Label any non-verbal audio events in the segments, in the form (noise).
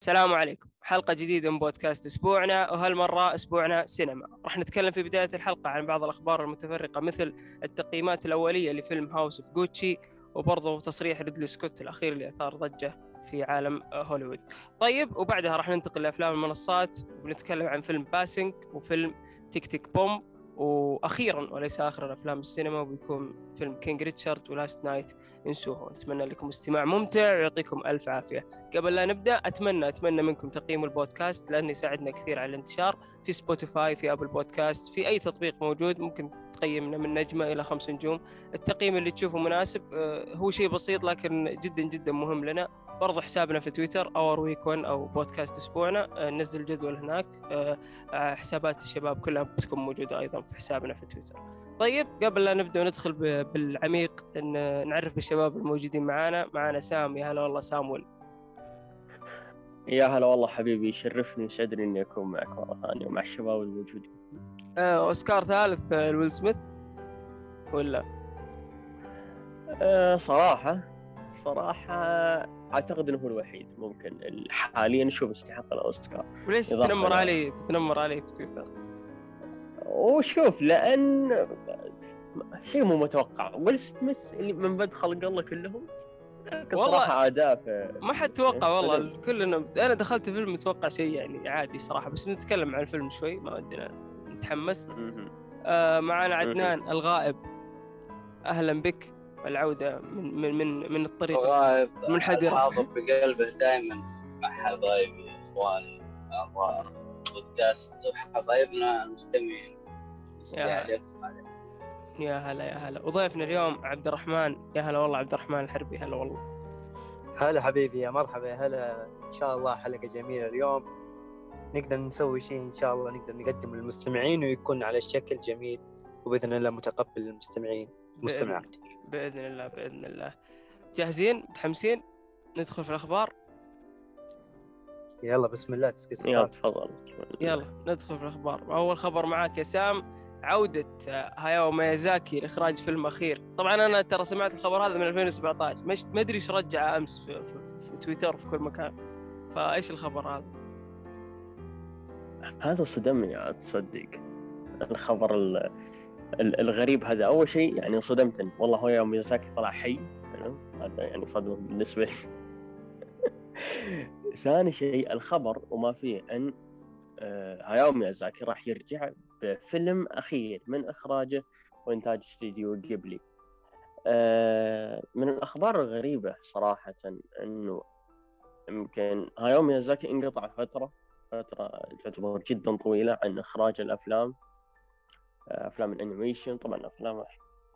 السلام عليكم. حلقة جديدة من بودكاست أسبوعنا وهالمرة أسبوعنا سينما. راح نتكلم في بداية الحلقة عن بعض الأخبار المتفرقة مثل التقييمات الأولية لفيلم House of Gucci وبرضه تصريح ريدلي سكوت الأخير اللي أثار ضجة في عالم هوليوود. طيب وبعدها راح ننتقل لأفلام المنصات. ونتكلم عن فيلم Passing وفيلم Tick, Tick... Boom وأخيرا وليس اخرا افلام السينما وبيكون فيلم King Richard و Last Night in Soho نتمنى لكم استماع ممتع ويعطيكم ألف عافية. قبل لا نبدأ أتمنى أتمنى منكم تقييم البودكاست لأنه يساعدنا كثير على الانتشار في سبوتيفاي في Apple Podcast في أي تطبيق موجود ممكن تقيمنا من نجمة إلى خمس نجوم. التقييم اللي تشوفه مناسب آه، هو شيء بسيط لكن جدا جدا مهم لنا. برضو حسابنا في تويتر our week 1 أو بودكاست أسبوعنا. آه، ننزل جدول هناك. آه، حسابات الشباب كلها بتكون موجودة أيضا في حسابنا في تويتر. طيب قبل لا نبدأ وندخل بالعميق إن نعرف بالشباب الموجودين معانا. معانا سام. يا هلا والله سامول. يا هلا والله حبيبي. يشرفني يسعدني إني أكون معك مرة ثانية ومع الشباب الموجودين. آه، أوسكار ثالث آه، لويل سميث. ولا؟ صراحة صراحة أعتقد إنه هو الوحيد ممكن حاليا نشوف استحق الأوسكار. وليش تتنمر علي تتنمر علي في تويتر؟ وشوف لأن شيء مو متوقع. ويل سميث اللي من بعد خلق الله كلهم أداء في ما حد توقع والله. كلنا أنا دخلت فيلم متوقع شيء يعني عادي صراحة بس نتكلم عن الفيلم شوي ما ودنا نتحمس. آه معنا عدنان الغائب. أهلا بك. العودة من من من, من الطريق. الغائب منحدر حاضر بقلبه دائما مع حبايبي اخواني بودكاست حبايبنا المستمعين. يا يا هلا. يا هلا وضيفنا اليوم عبد الرحمن. يا هلا والله عبد الرحمن الحربي. هلا والله. هلا حبيبي يا مرحبا. يا هلا. إن شاء الله حلقة جميلة اليوم. نقدر نسوي شيء إن شاء الله نقدر نقدم للمستمعين ويكون على شكل جميل وبإذن الله متقبل للمستمعين والمستمعات بإذن الله بإذن الله. جاهزين؟ متحمسين؟ ندخل في الأخبار؟ يلا بسم الله. تسكت يلا تفضل. يلا ندخل في الأخبار. أول خبر معك يا سام عودة هاياو ميازاكي لإخراج فيلم أخير. طبعا أنا ترى سمعت الخبر هذا من 2017 مش ما أدري إيش رجع أمس في, في, في تويتر وفي كل مكان. فإيش الخبر هذا؟ هذا صدمني تصدق. الخبر الغريب هذا. أول شيء يعني صدمتني والله هاياو ميازاكي طلع حي هذا يعني صدمة بالنسبة لي. (laughs) ثاني شيء الخبر وما فيه أن آه، هاياو ميازاكي راح يرجع بفيلم أخير من إخراجه وإنتاج استديو جيبلي آه، من الأخبار الغريبة صراحة إنه يمكن هايو ميازاكي انقطع فترة فترة تعتبر جدا طويلة عن إخراج الأفلام. آه، أفلام ال animation طبعا أفلام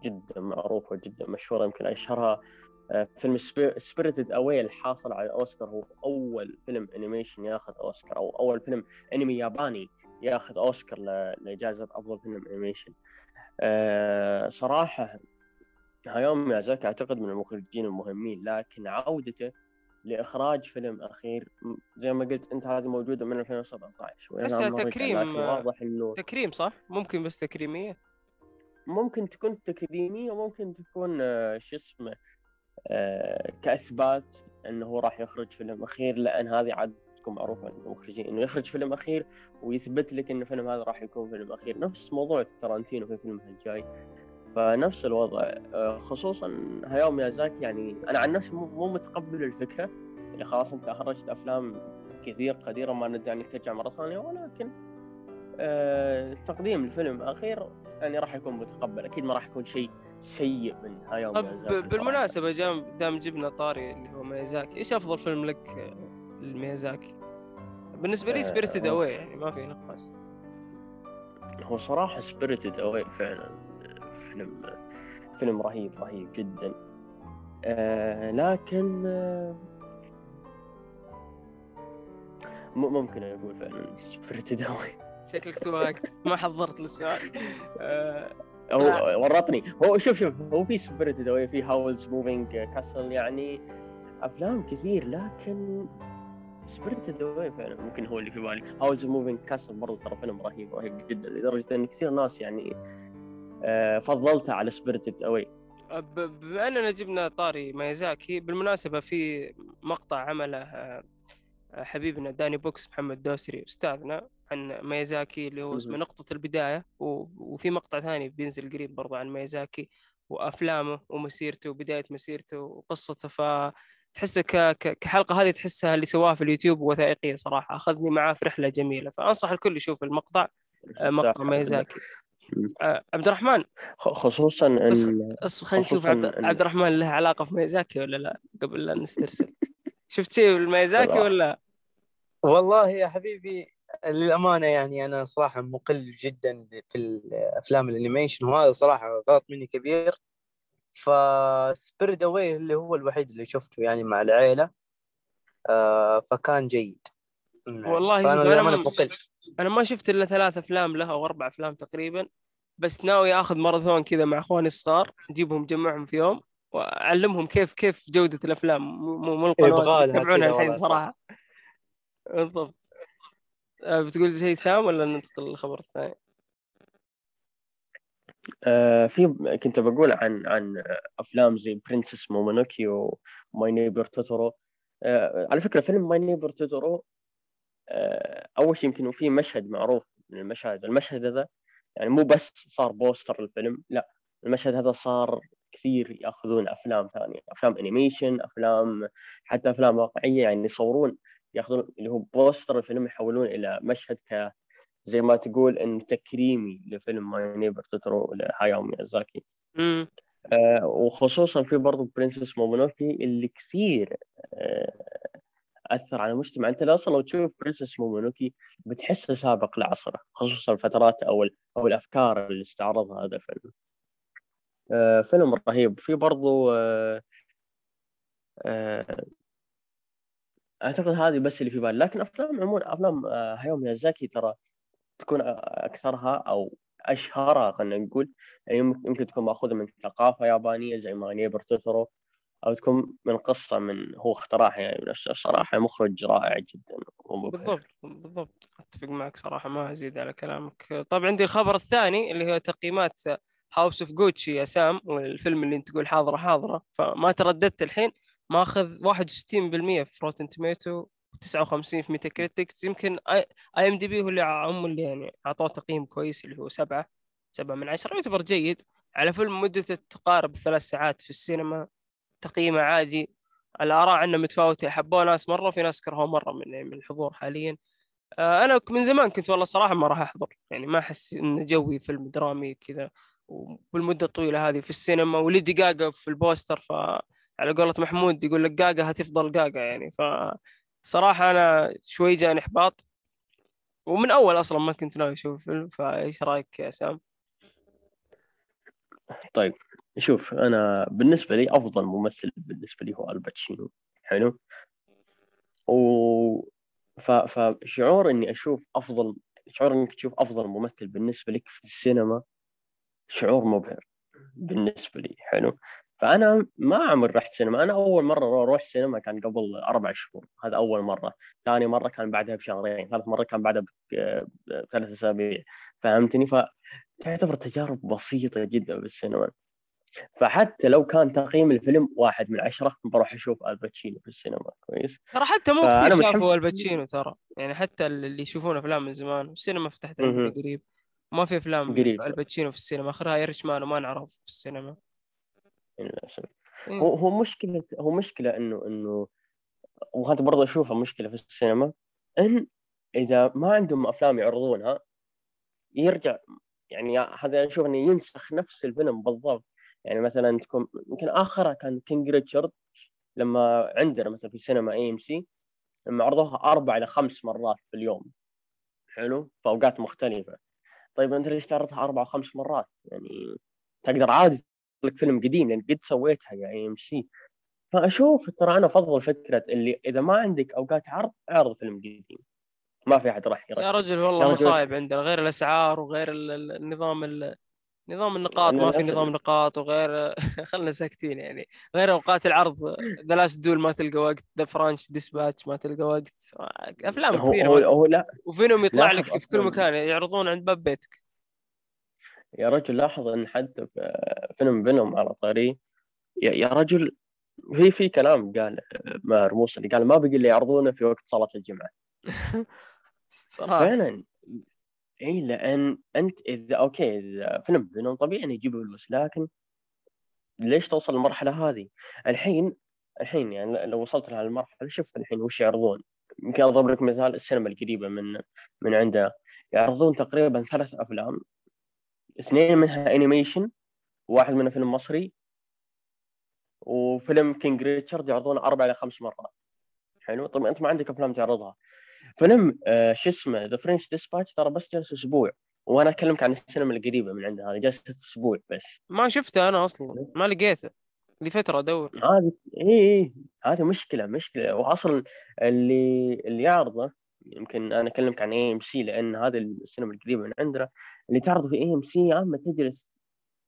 جدا معروفة جدا مشهورة يمكن أشهرها. آه، فيلم Spirited Away الحاصل على أوسكار هو أول فيلم animation ياخذ أوسكار أو أول فيلم انمي ياباني ياخذ أوسكار لجائزة أفضل فيلم animation. أه صراحة هاياو ميازاكي أعتقد من المخرجين المهمين لكن عودته لإخراج فيلم أخير. زي ما قلت أنت هذه موجودة من 2017 بس تكريم واضح إنه تكريم صح؟ ممكن بس تكريمية؟ ممكن تكون تكريمية وممكن تكون آه، شو اسمه آه، كإثبات إنه هو راح يخرج فيلم أخير لأن هذه عاد تكون معروفة عند المخرجين إنه يخرج فيلم أخير ويثبت لك إنه الفيلم هذا راح يكون فيلم أخير. نفس موضوع ترانتينو في فيلمه الجاي فنفس الوضع. آه، خصوصا هاياو ميازاكي يعني أنا عن نفسي مو متقبل الفكرة. اللي خلاص أنت اخرجت أفلام كثير قديرة ما ندعي انك ترجع مرة ثانية ولكن آه تقديم الفيلم الاخير يعني راح يكون متقبل. أكيد ما راح يكون شيء سيء من هاياو ميازاكي بالمناسبة دام جبنا طاري اللي هو ميازاكي إيش أفضل فيلم لك لميازاكي؟ بالنسبة لي Spirited آه Away يعني ما في نقاش. هو صراحة Spirited Away فعلا. فيلم فيلم رهيب رهيب جدا. آه لكن آه ممكن أقول فعلا سبيريتد اواي شكلك توهقت ما حضرت للسؤال. آه هو ورطني. هو شوف شوف هو في Spirited Away في Howl's Moving Castle يعني أفلام كثير لكن Spirited Away فعلا ممكن هو اللي في بالي. Howl's Moving Castle برضه ترى فيلم رهيب رهيب جدا لدرجة إن كثير ناس يعني آه، فضلته على سبيريتد اواي بما اننا جبنا طاري ميازاكي بالمناسبة في مقطع عمله حبيبنا داني بوكس محمد دوسري أستاذنا عن ميازاكي اللي هو اسمه. نقطة البداية وفي مقطع ثاني بينزل قريب برضه عن ميازاكي وأفلامه ومسيرته وبداية مسيرته وقصته فتحسه ك... ك... كحلقة هذه تحسها اللي سواها في اليوتيوب وثائقية صراحة أخذني معاه في رحلة جميلة فأنصح الكل يشوف المقطع آه، مقطع صح. آه، عبد الرحمن. خ- خصوصا ان اصبر خلينا نشوف عبد... إن- عبد الرحمن له علاقة في ميازاكي ولا لا؟ قبل لا نسترسل. (laughs) شفت شيء بالميازاكي صراحة. ولا؟ والله يا حبيبي للأمانة يعني أنا صراحة مقل جدا في الأفلام ال animation وهذا صراحة غلط مني كبير. ف Spirited Away اللي هو الوحيد اللي شفته يعني مع العيلة. آه فكان جيد. والله للأمانة م- مقل. أنا ما شفت إلا ثلاث أفلام له أو أربع أفلام تقريبا بس ناوي آخذ ماراثون كذا مع أخواني الصغار نجيبهم نجمعهم في يوم وأعلمهم كيف كيف جودة الأفلام مو مو القنوات لها يتابعونها الحين. صراحة بالضبط آه، بتقول شيء سام ولا ننتقل للخبر الثاني؟ آه، في كنت بقول عن عن أفلام زي Princess Mononoke و My Neighbor Totoro آه، على فكرة فيلم My Neighbor Totoro آه، أول شيء يمكن في مشهد معروف من المشاهد المشهد هذا يعني مو بس صار poster الفيلم لا المشهد هذا صار كثير يأخذون أفلام ثانية أفلام animation أفلام حتى أفلام واقعية يعني يصورون يأخذون اللي هو poster الفيلم يحولون إلى مشهد ك زي ما تقول إن تكريمي لفيلم My Neighbor Totoro لهاياو ميازاكي آه، وخصوصا في برضو Princess Mononoke اللي كثير آه، أثر على المجتمع. أنت أصلا لو تشوف Princess Mononoke بتحسه سابق لعصره خصوصا الفترات أو أو الأفكار اللي استعرضها هذا الفيلم. آه، فيلم رهيب. في برضو آه، آه، أعتقد هذه بس اللي في بالي. لكن أفلام عموما أفلام آه، هاياو ميازاكي ترى تكون أكثرها أو أشهرها خلينا نقول. يعني يمكن تكون مأخوذة من ثقافة يابانية زي My Neighbor Totoro أو تكون من قصة من هو اخترعها يعني بنفسه صراحة مخرج رائع جدا ومبهر. بالضبط بالضبط. أتفق معك صراحة ما أزيد على كلامك. طيب عندي الخبر الثاني اللي هو تقييمات House of Gucci يا سام والفيلم اللي أنت تقول حاضرة حاضرة. فما ترددت الحين ماخذ 61% في Rotten Tomatoes 59 في Metacritic يمكن IMDb هو اللي هم اللي يعني أعطوه تقييم كويس اللي هو سبعة سبعة من عشرة. يعتبر جيد. على فيلم مدته تقارب ثلاث ساعات في السينما. تقييمه عادي. الآراء عنه متفاوتة. حبوه ناس مرة وفي ناس كرهوه مرة من من الحضور حاليا. آه، أنا من زمان كنت والله صراحة ما راح أحضر. يعني ما أحس إن جوي فيلم درامي كذا. وبالمدة الطويلة هذه في السينما وليدي جاجا في ال poster. فعلى قولة محمود يقول لك جاجا هتفضل جاجا يعني. فصراحة أنا شوي جاني إحباط. ومن أول أصلا ما كنت ناوي أشوف الفيلم. فإيش رأيك يا سام؟ طيب. شوف أنا بالنسبة لي أفضل ممثل بالنسبة لي هو الباتشينو حلو؟ و ف... فشعور إني أشوف أفضل شعور إنك تشوف أفضل ممثل بالنسبة لك في السينما شعور مبهر بالنسبة لي حلو؟ فأنا ما عمري رحت سينما أنا أول مرة أروح سينما كان قبل أربع شهور هذا أول مرة ثاني مرة كان بعدها بشهرين ثالث مرة كان بعدها بثلاث أسابيع فهمتني؟ فتعتبر تجارب بسيطة جدا بالسينما. فحتى لو كان تقييم الفيلم واحد من عشرة بروح أشوف الباتشينو في السينما كويس. ترى حتى مو كثير شافوا الباتشينو ترى. يعني حتى اللي يشوفون أفلام من زمان السينما فتحت. قريب. ما في أفلام قريب. الباتشينو في السينما. آخرها Irishman وما نعرف في السينما. للأسف. إيه. هو هو مشكلة هو مشكلة انه إنه وهذا برضه اشوفها مشكلة في السينما إن إذا ما عندهم أفلام يعرضونها يرجع يعني هذا أشوف إنه ينسخ نفس الفيلم بالضبط. يعني مثلا تكون يمكن آخرها كان King Richard لما عندنا مثلا في سينما AMC لما عرضوها أربع إلى خمس مرات في اليوم. حلو؟ في أوقات مختلفة. طيب أنت ليش تعرضها أربع وخمس مرات؟ يعني تقدر عادي لك فيلم قديم لأن قد سويتها يا AMC فأشوف ترى أنا أفضل فكرة اللي إذا ما عندك أوقات عرض اعرض فيلم قديم. ما في أحد راح يركز. يا رجل والله. مصايب عندنا غير الأسعار وغير ال- ال- النظام ال- نظام النقاط ما في. نظام نقاط وغير (laughs) خلنا ساكتين يعني. غير أوقات العرض The Last Duel ما تلقى وقت The French Dispatch ما تلقى وقت. أفلام هو, كثيرة هو, هو لا و Venom يطلع لك في كل مكان يعرضون عند باب بيتك. يا رجل لاحظ إن حتى في فيلم Venom على طريق يا رجل في في كلام قال ماهر موسى قال ما بقي اللي يعرضونه في وقت صلاة الجمعة. (laughs) صراحة. فعلا. اي لأن أنت إذا okay إذا فيلم فيلم طبيعي إنه يجيب فلوس لكن ليش توصل للمرحلة هذه؟ الحين الحين يعني لو وصلت لهالمرحله شوف الحين وش يعرضون. يمكن أضرب لك مثال السينما القريبه من من عندنا يعرضون تقريبا ثلاث أفلام. اثنين منها animation واحد منها فيلم مصري وفيلم King Richard يعرضونه أربع إلى خمس مرات. حلو؟ طيب أنت ما عندك أفلام تعرضها. فيلم آه شو اسمه The French Dispatch ترى بس جلس أسبوع. وأنا اكلمك عن السينما القريبة من عندها هذه جلست أسبوع بس. ما شفته أنا أصلا ما لقيته. لي فترة أدور. هذه اي اي هذه مشكلة مشكلة. واصلا اللي اللي يعرضه يمكن أنا أكلمك عن AMC لأن هذه السينما القريبة من عندنا. اللي تعرض في AMC يا أما تجلس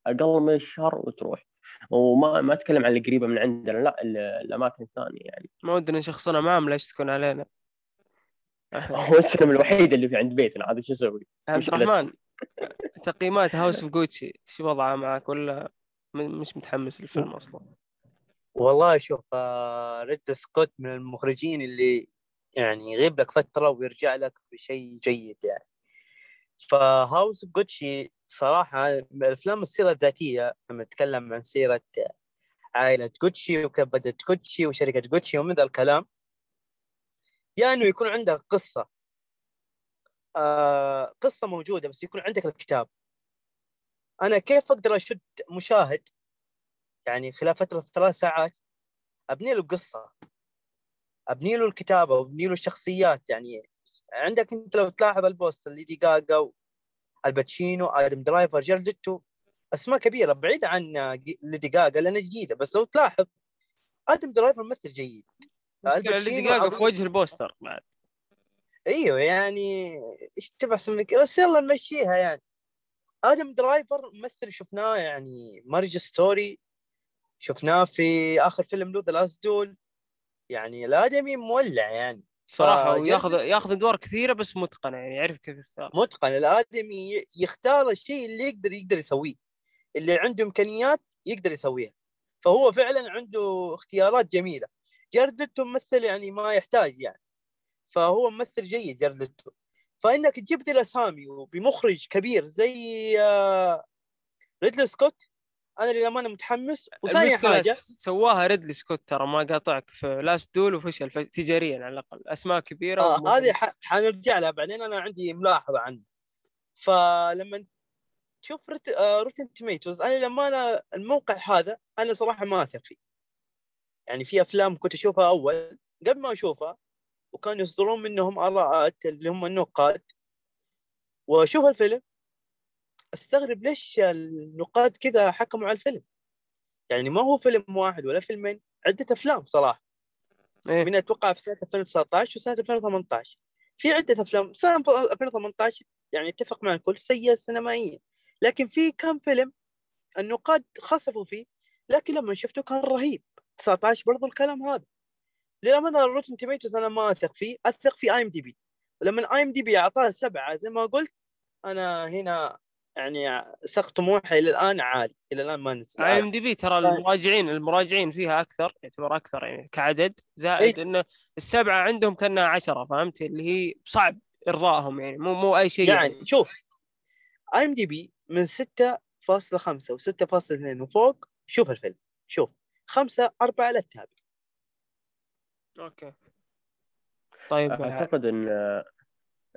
أقل من الشهر وتروح. وما ما أتكلم عن القريبه من عندنا لا ال- الأماكن الثانية يعني. ما ودنا نشخصنها معهم ليش تكون علينا. هو السينما الوحيدة اللي في عند بيتنا هذا شو أسوي؟ عبد الرحمن تقييمات House of Gucci شو وضعها معك؟ ولا مش متحمس للفيلم أصلا؟ والله شوف آه، ريدلي سكوت من المخرجين اللي يعني يغيب لك فترة ويرجع لك بشيء جيد يعني. ف House Gucci صراحة من أفلام السيرة الذاتية لما نتكلم عن سيرة عائلة جوتشي وكيف بدأت جوتشي وشركة جوتشي ومن ذا الكلام يا إنه يكون عندك قصة. آه قصة موجودة بس يكون عندك الكتاب. أنا كيف أقدر أشد مشاهد؟ يعني خلال فترة ثلاث ساعات أبني له قصة أبني له الكتابة وابني له الشخصيات. يعني عندك أنت لو تلاحظ البوستر ليدي جاجا الباتشينو آدم درايفر جيردتو أسماء كبيرة بعيده عن ليدي جاجا لأنها جديدة. بس لو تلاحظ آدم درايفر ممثل جيد. أظن- في وجه البوستر بعد. أيوه يعني إيش تبغى احسن بس يلا نمشيها يعني. آدم درايفر ممثل شفناه يعني Marriage Story شفناه في آخر فيلم له The Last Duel يعني الآدمي مولع يعني. صراحة فجد- وياخذ ياخذ ادوار كثيرة بس متقنة يعني يعرف كيف يختار. متقن. الآدمي يختار الشيء اللي يقدر يقدر يسويه. اللي عنده إمكانيات يقدر يسويها. فهو فعلا عنده اختيارات جميلة. جاردتو ممثل يعني ما يحتاج يعني. فهو ممثل جيد جاردتو فإنك تجيب ذي الاسامي وبمخرج كبير زي آه، ريدلي سكوت أنا للأمانة متحمس. وثاني حاجة سواها ريدلي سكوت ترى ما قاطعك في Last Duel وفشل تجاريا على الأقل أسماء كبيرة آه هذه ح- حنرجع لها بعدين أنا عندي ملاحظة عنه. فلما تشوف Rotten أنا لما أنا الموقع هذا أنا صراحة ما أثق فيه. يعني في أفلام كنت أشوفها أول قبل ما أشوفها وكانوا يصدرون منهم آراءات اللي هم النقاد. وأشوف الفيلم أستغرب ليش النقاد كذا حكموا على الفيلم. يعني ما هو فيلم واحد ولا فيلمين عدة أفلام صراحة. إيه؟ من أتوقع في سنة 2019 وسنة 2018 في عدة أفلام سنة 2018 يعني أتفق مع الكل سيئة سينمائيا لكن في كم فيلم النقاد خسفوا فيه لكن لما شفته كان رهيب. 19 برضو الكلام هذا. للامانه ال Rotten Tomatoes أنا ما أثق فيه أثق في اي ام دي بي ولما اي ام دي بي أعطاه سبعة زي ما قلت أنا هنا يعني سقف طموحي إلى الآن عالي إلى الآن ما نزل IMDb ترى المراجعين المراجعين فيها أكثر يعتبر أكثر يعني كعدد زائد إنه السبعة عندهم كأنها عشرة فهمت؟ اللي هي صعب إرضائهم يعني مو مو أي شيء يعني. شوف IMDb من 6.5 و6.2 وفوق شوف الفيلم شوف. خمسة أربعة لا تتابع okay. طيب أعتقد إن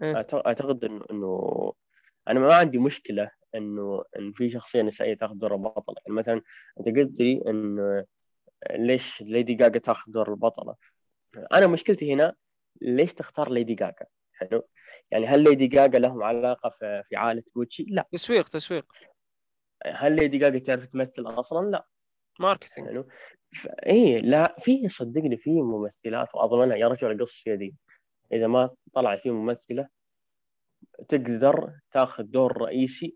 إيه. أعت- أعتقد إنه إنه أنا ما عندي مشكلة إنه إن في شخصية نسائية تأخذ دور البطلة. يعني مثلا أنت قلت لي إنه ليش ليدي جاجا تأخذ دور البطلة. أنا مشكلتي هنا ليش تختار ليدي جاجا حلو. يعني هل ليدي جاجا لهم علاقة في في عائلة جوتشي لا. تسويق تسويق. هل ليدي جاجا تعرف تمثل أصلا؟ لا. marketing. حلو. ف... إيه لا في صدقني في ممثلات واضمنها يا رجل قص يدي إذا ما طلع في ممثلة تقدر تاخذ دور رئيسي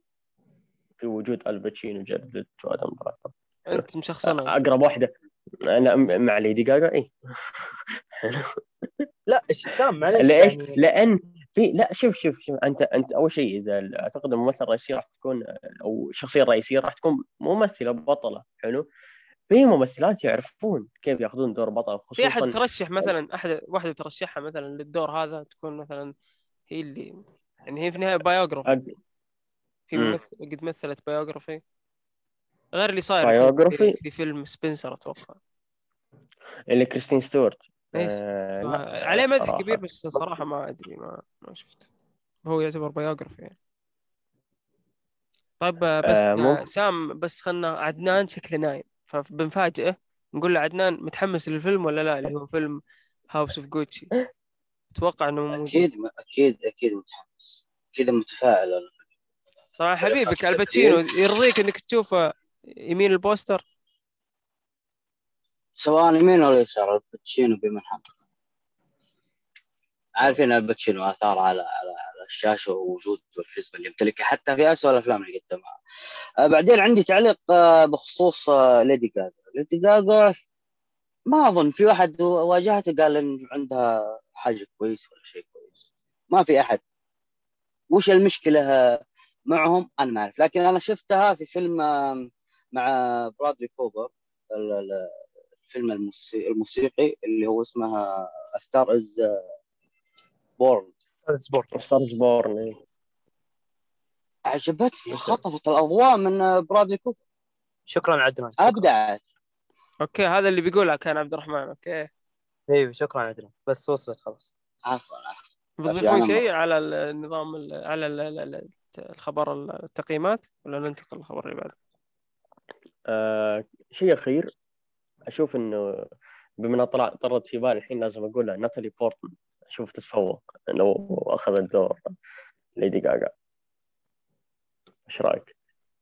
في وجود الباتشينو جاريد وادم درايفر أنت مشخصنها أقرب واحدة. أنا م- مع ليدي جاجا اي لا سام معلش ليش؟ يعني لأن في لا شوف شوف شوف أنت أنت أول شيء إذا أعتقد الممثل الرئيسي راح تكون أو الشخصيه الرئيسيه راح تكون ممثلة بطلة حلو. في ممثلات يعرفون كيف ياخذون دور بطل في أحد خصوصا ترشح مثلا أحد واحدة ترشحها مثلا للدور هذا تكون مثلا هي اللي يعني هي في النهاية biography أق- في مم. ممثل قد مثلت biography غير اللي صاير biography؟ في, في فيلم سبنسر أتوقع اللي كريستين ستيوارت إيه. آه عليه مدح. كبير بس صراحة ما أدري ما ما شفت هو يعتبر biography يعني طيب آه، بس آه، آه، ممكن. سام بس خلنا عدنان شكله نايم فبنفاجئه نقول له عدنان متحمس للفيلم ولا لا؟ اللي هو فيلم House of Gucci أتوقع إنه موجود. أكيد أكيد أكيد متحمس. كذا متفائل أنا. صراحة حبيبك الباتشينو يرضيك إنك تشوفه يمين البوستر؟ سواء يمين ولا يسار الباتشينو بمنحنى عارفين الباتشينو اثار على على الشاشة ووجود والكاريزما اللي يمتلكها حتى في اسوء الأفلام اللي قدمها. آه بعدين عندي تعليق آه بخصوص ليدي جاجا ليدي جاجا ما أظن في واحد واجهته قال إن عندها حاجة كويس ولا شيء كويس. ما في أحد. وش المشكلة معهم؟ أنا ما أعرف. لكن أنا شفتها في فيلم مع برادلي كوبر ال- ال- الفيلم الموسي- الموسيقي اللي هو اسمه Star Is Born سبورت Star Is Born إيه. عجبتني خطفت الأضواء من برادلي كوبر شكرا عدنان شكراً. أبدعت. okay هذا اللي بيقولها كان عبد الرحمن okay. أيوه شكرا عدنان بس وصلت خلاص. عفوا. عفوا بتضيفون شيء على النظام ال- على ال- ال- ال- الخبر التقييمات؟ ولا ننتقل للخبر اللي بعده؟ آه شيء أخير. أشوف إنه بما طلع طرت في بالي الحين لازم أقولها ناتالي بورتمان. أشوف تتفوق لو اخذت دور ليدي غاغا. إيش رأيك؟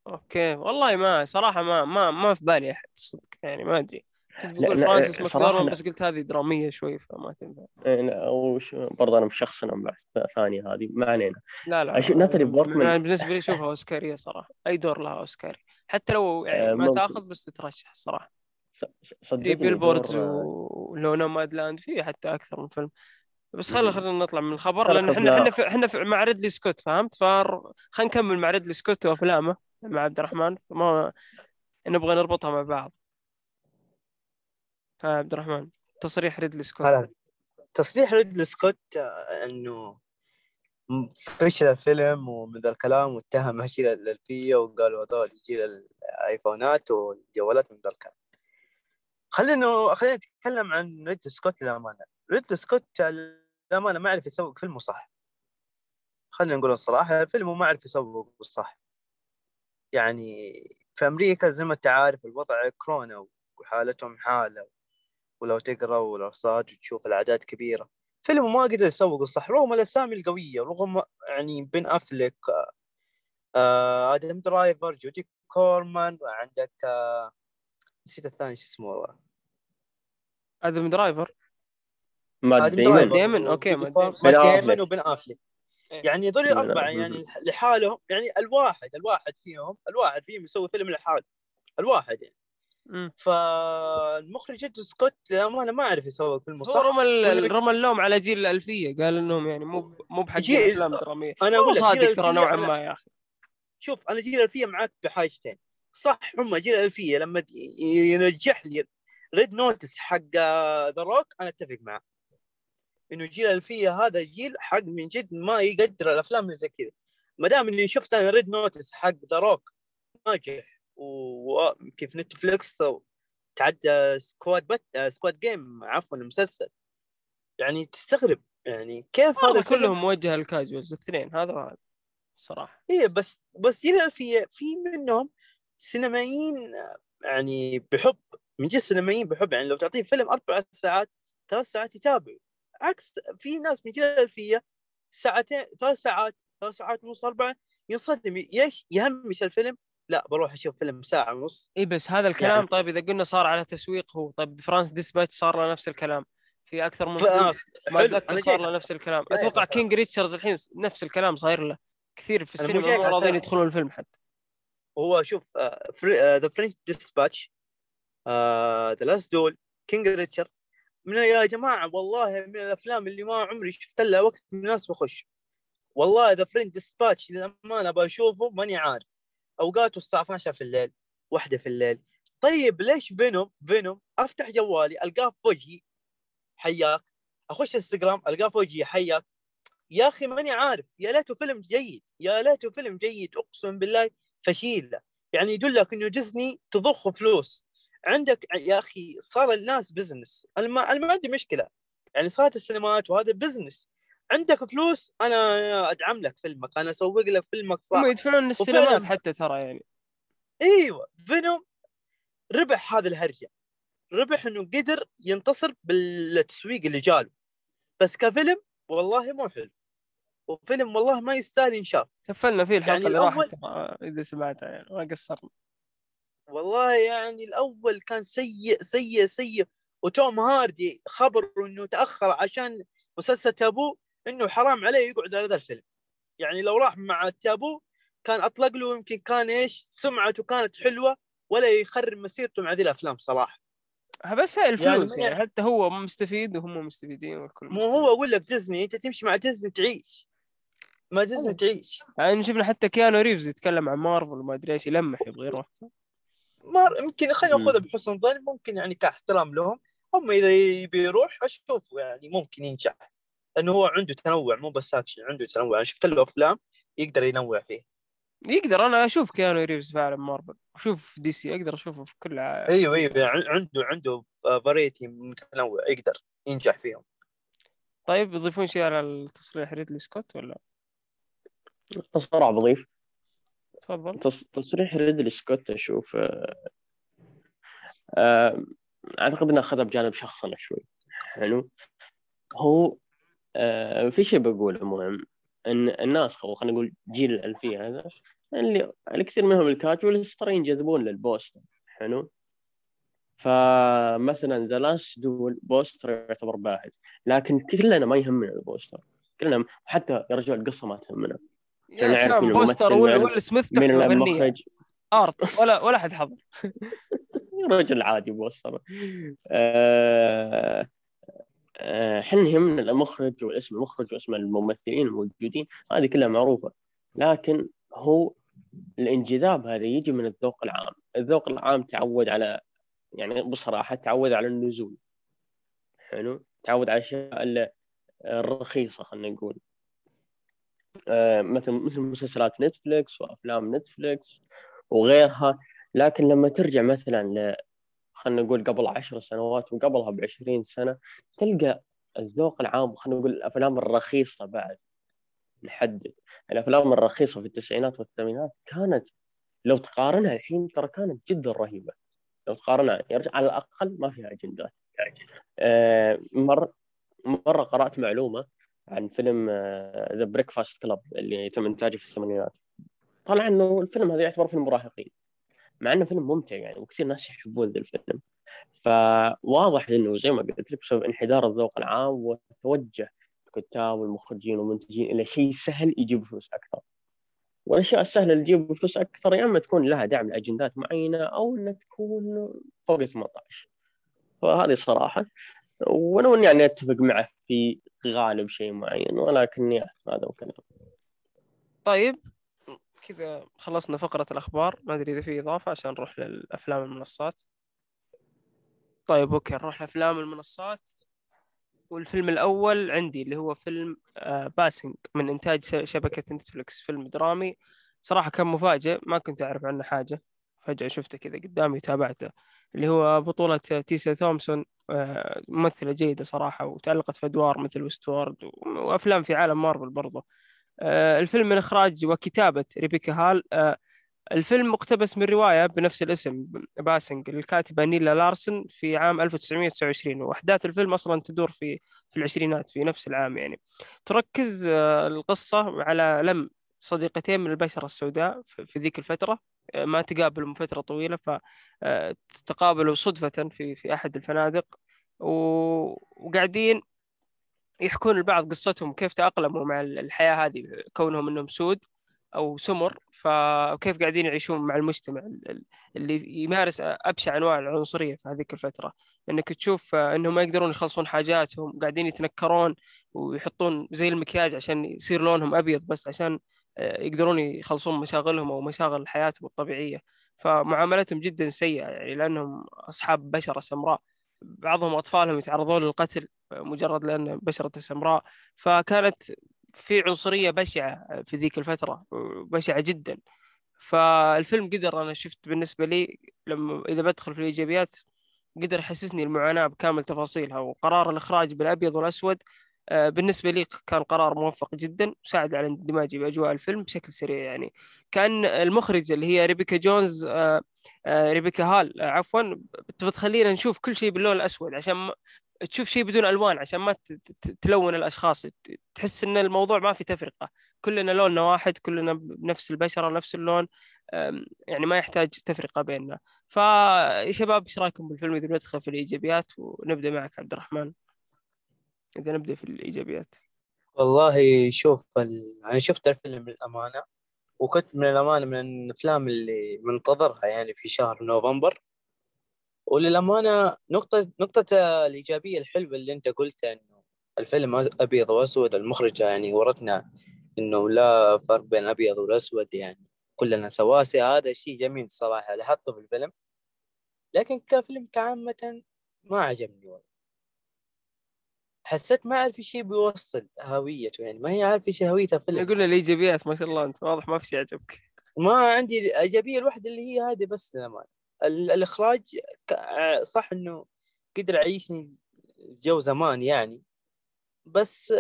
أوكي. والله ما صراحة ما ما ما في بالي أحد صدق. يعني ما أدري. كنت بقول فرانسيس صراحة. بس قلت هذه درامية شوي فما تنفع. وش برضه أنا مشخصنها مع الثانية هذه. ما علينا. لا لا ناتالي بورتمان- أنا بالنسبة لي اشوفها أوسكارية صراحة. أي دور لها أوسكاري. حتى لو يعني آه، ما ممكن. تاخذ بس تترشح الصراحه ص- صدقني في Billboards دور- ولو Nomadland في حتى أكثر من فيلم. بس خلينا. خلينا نطلع من الخبر لأن إحنا إحنا إحنا مع ريدلي سكوت فهمت؟ فخلينا نكمل مع ريدلي سكوت وأفلامه مع عبد الرحمن. ما نبغى نربطها مع بعض. ها عبد الرحمن تصريح ريدلي سكوت. هلا. تصريح ريدلي سكوت آه، إنه فشل الفيلم ومن ذا الكلام واتهم جيل الألفية وقالوا هذول جيل الايفونات والجوالات من ذا الكلام. خلينا خلينا نتكلم عن ريدلي سكوت للأمانة. ريدلي سكوت للأمانة ما يعرف يسوق فيلمه صح. خلينا نقول الصراحة الفيلم ما يعرف يسوق صح. يعني في أمريكا زي ما أنت عارف الوضع كورونا وحالتهم حالة ولو تقرأ والأرصاد وتشوف الأعداد كبيرة. فيلم ما قدر يسوق صح رغم الأسامي القوية رغم يعني بن أفلك آه، آدم درايفر جودي كومر عندك آه، نسيت الثاني شو اسمه. آدم درايفر؟ مات ديمون، أوكي، وجودي، مات، أفلك. وبن افلك. يعني هذول الأربعة. يعني لحالهم يعني الواحد الواحد فيهم الواحد فيهم يسوي فيلم لحاله الواحد يعني. فالمخرج ريد سكوت للامانه ما عرف يسوي فيلم هو صح رمى ال- ولا- رمى اللوم على جيل الألفية. قال إنهم يعني مو مو بحقين جيل- افلام درامية أنا هو جيل صادق ترى نوعا ما يا أخي. شوف أنا جيل الألفية معاك بحاجتين. صح هم جيل الألفية لما ينجح لي Red Notice حق The Rock أنا أتفق معه. إنه جيل الالفيه هذا جيل حق من جد ما يقدر الأفلام اللي زي كذا. ما دام إني شفت أنا Red Notice حق The Rock ناجح وكيف نتفلكس تعدى Squid بت... Squid Game عفوا المسلسل يعني تستغرب يعني كيف هذا كلهم موجه لل casuals الاثنين هذا وهذا صراحة. إيه بس بس جيل الألفية في منهم سينمائيين يعني بحب من جد سينمائيين بحب. يعني لو تعطيه فيلم أربع ساعات ثلاث ساعات يتابع. عكس في ناس من جيل الألفية ساعتين ثلاث ساعات ثلاث ساعات ونص أربعة ينصدم. إيش يهمش الفيلم؟ لا بروح أشوف فيلم ساعة ونص. إي بس هذا الكلام. يعني- طيب إذا قلنا صار على تسويق هو طيب French Dispatch صار له نفس الكلام. في أكثر من ف... فيلم ما أتذكر صار له نفس الكلام. أتوقع. King Richard الحين نفس الكلام صاير له. كثير في السينما مو راضيين. يدخلون الفيلم حتى. هو شوف The French Dispatch, The Last Duel, King Richard من يا جماعة والله من الأفلام اللي ما عمري شفت لها وقت مناسب أخش. والله The French Dispatch للأمانة بشوفه ماني عارف. أوقاته الساعة 12 في الليل واحدة في الليل. طيب ليش Venom Venom أفتح جوالي ألقاه في وجهي حياك. أخش انستغرام ألقاه في وجهي حياك. يا أخي ماني عارف. يا ليته فيلم جيد يا ليته فيلم جيد أقسم بالله فشيلة. يعني يدلك إنه ديزني تضخ فلوس. عندك يا أخي صار الناس بزنس أنا ما أنا ما عندي مشكلة. يعني صارت السينمات وهذا بزنس عندك فلوس أنا أدعم لك فيلمك أنا أسوق لك فيلمك صح. هم يدفعون السينمات وفعلاً- حتى ترى يعني. إيوه Venom. ربح هذا الهرجة. ربح إنه قدر ينتصر بالتسويق اللي جاله. بس كفيلم والله مو حلو. وفيلم والله ما يستاهل ينشاف كفلنا فيه الحلقة يعني اللي راحت إذا سمعتها يعني ما قصرنا. والله يعني الأول كان سيء سيء سيء. وتوم هاردي خبر إنه تأخر عشان مسلسل تابو إنه حرام عليه يقعد على ذا الفيلم. يعني لو راح مع التابو كان أطلق له يمكن كان إيش سمعته كانت حلوة ولا يخرب مسيرته مع ذي الأفلام صراحة. بس هاي الفلوس يعني- يعني, حتى هو مستفيد وهم مستفيدين والكل مو. هو أقول لك ديزني أنت تمشي مع ديزني تعيش. ما ديزني. تعيش. يعني شفنا حتى كيانو ريفز يتكلم عن مارفل وما أدري إيش يلمح يبغى يروح. ما يمكن خلينا. ناخذها بحسن ظن ممكن يعني كاحترام لهم. هم إذا يبي يروح أشوف يعني ممكن ينجح لأنه هو عنده تنوع مو بس اكشن عنده تنوع. أنا شفت له أفلام يقدر ينوع فيه. يقدر أنا أشوف كيانو ريفز فعلا مارفل. أشوف دي سي أقدر أشوفه في كل ع... أيوه أيوه. يعني عنده عنده variety متنوع يقدر ينجح فيهم. طيب يضيفون شيء على التصريح ريدلي سكوت ولا؟ بصراحة بضيف. تفضل تص- تصريح ريدلي سكوت أشوف آه، آه، أعتقد انه اخذها بجانب شخصنة شوي. حلو؟ هو آه، في شيء بقوله مهم إن الناس أو خلينا نقول جيل الألفية هذا اللي الكثير منهم ال casuals ترى ينجذبون للبوستر. حلو؟ فمثلا The Last Duel بوستر يعتبر باهت لكن كلنا ما يهمنا البوستر. كلنا حتى يا رجال القصة ما تهمنا. من بوستر ولا ويل سميث من المخرج آرت ولا ولا حد حضر (laughs) رجل عادي بوستر. آه، آه، حنا يهمنا المخرج واسم المخرج واسم الممثلين الموجودين هذه كلها معروفة. لكن هو الانجذاب هذا يجي من الذوق العام. الذوق العام تعود على يعني بصراحة تعود على النزول. حلو؟ تعود على الأشياء ال- الرخيصة خلينا نقول. آه، مثل مثل مسلسلات نتفليكس وأفلام نتفليكس وغيرها. لكن لما ترجع مثلا ل خلينا نقول قبل عشر سنوات وقبلها بعشرين سنة تلقى الذوق العام خلينا نقول الأفلام الرخيصة بعد نحدد. الأفلام الرخيصة في التسعينات والثمانينات كانت لو تقارنها الحين ترى كانت جدا رهيبة. لو تقارنها يرجع على الأقل ما فيها أجندات. آه، مرة مرة قرأت معلومة عن فيلم The Breakfast Club اللي تم إنتاجه في الثمانينات. طلع إنه الفيلم هذا يعتبر فيلم مراهقين مع إنه فيلم ممتع يعني وكثير ناس يحبون ذا الفيلم. فواضح إنه زي ما قلت لك بسبب انحدار الذوق العام وتوجه الكتاب والمخرجين والمنتجين إلى شيء سهل يجيب فلوس أكثر. والأشياء السهلة اللي تجيب فلوس أكثر يا إما تكون لها دعم لأجندات معينة أو إنها تكون فوق 18 فهذه صراحة. ولو اني يعني أتفق معه في غالب شيء معين ولكني هذا وكلام طيب كذا خلصنا فقرة الأخبار. ما أدري إذا في إضافة عشان نروح للأفلام المنصات طيب okay نروح لأفلام المنصات والفيلم الأول عندي اللي هو فيلم آه، Passing من إنتاج شبكة Netflix فيلم درامي. صراحة كان مفاجئ ما كنت أعرف عنه حاجة. فجأة شفته كذا قدامي وتابعته. اللي هو بطولة تيسا تومسون آه، ممثلة جيدة صراحة وتألقت في أدوار مثل Westworld وأفلام في عالم مارفل برضه آه، الفيلم من إخراج وكتابة ريبيكا هال آه، الفيلم مقتبس من رواية بنفس الاسم Passing للكاتبة نيلا لارسن في عام 1929 وأحداث الفيلم أصلا تدور في في العشرينات في نفس العام يعني. تركز القصة على لم صديقتين من البشرة السوداء في ذيك الفترة. ما تقابلوا من فترة طويلة فتقابلوا صدفة في في أحد الفنادق. وقاعدين يحكون البعض قصتهم كيف تأقلموا مع الحياة هذه كونهم إنهم سود أو سمر فكيف قاعدين يعيشون مع المجتمع ال- ال- اللي يمارس أبشع أنواع العنصرية في هذيك الفترة. إنك تشوف إنهم ما يقدرون يخلصون حاجاتهم قاعدين يتنكرون ويحطون زي المكياج عشان يصير لونهم أبيض بس عشان آه، يقدرون يخلصون مشاغلهم أو مشاغل حياتهم الطبيعية. فمعاملتهم جدا سيئة يعني لأنهم أصحاب بشرة سمراء. بعضهم أطفالهم يتعرضون للقتل مجرد لأن بشرته سمراء. فكانت في عنصرية بشعة في ذيك الفترة بشعة جدا. فالفيلم قدر أنا شفت بالنسبة لي لما إذا بدخل في الإيجابيات قدر يحسسني المعاناة بكامل تفاصيلها. وقرار الإخراج بالأبيض والأسود آه، بالنسبة لي كان قرار موفق جدا ساعد على اندماجي بأجواء الفيلم بشكل سريع يعني. كان المخرجة اللي هي ريبيكا جونز آه، آه، ريبيكا هال عفوا بتخلينا نشوف كل شيء باللون الأسود عشان تشوف شيء بدون ألوان عشان ما تلون الأشخاص. تحس إن الموضوع ما في تفرقة. كلنا لوننا واحد كلنا بنفس البشرة نفس اللون يعني ما يحتاج تفرقة بيننا. فيا شباب إيش رأيكم بالفيلم إذا ندخل في الإيجابيات؟ ونبدأ معك عبد الرحمن. إذا نبدأ في الإيجابيات. والله شوف ال... أنا شفت الفيلم للامانه وكنت من الأمانة من الأفلام اللي منتظرها يعني في شهر نوفمبر. وللأمانة نقطة نقطة الإيجابية الحلوة اللي أنت قلتها إنه الفيلم أبيض وأسود المخرجة يعني ورتنا إنه لا فرق بين الابيض والاسود يعني كلنا سواسية هذا شيء جميل صراحة لاحظته في الفيلم. لكن كفيلم كعامة ما عجبني والله. حسيت ما أعرف شيء بيوصل هويته يعني ما هي عارف إيش هويته فيلم يقول الإيجابيات ما شاء الله أنت واضح ما في شيء عجبك. ما عندي الإيجابية الوحدة اللي هي هذه بس للأمانة. الإخراج صح إنه قدر يعيشني جو زمان يعني بس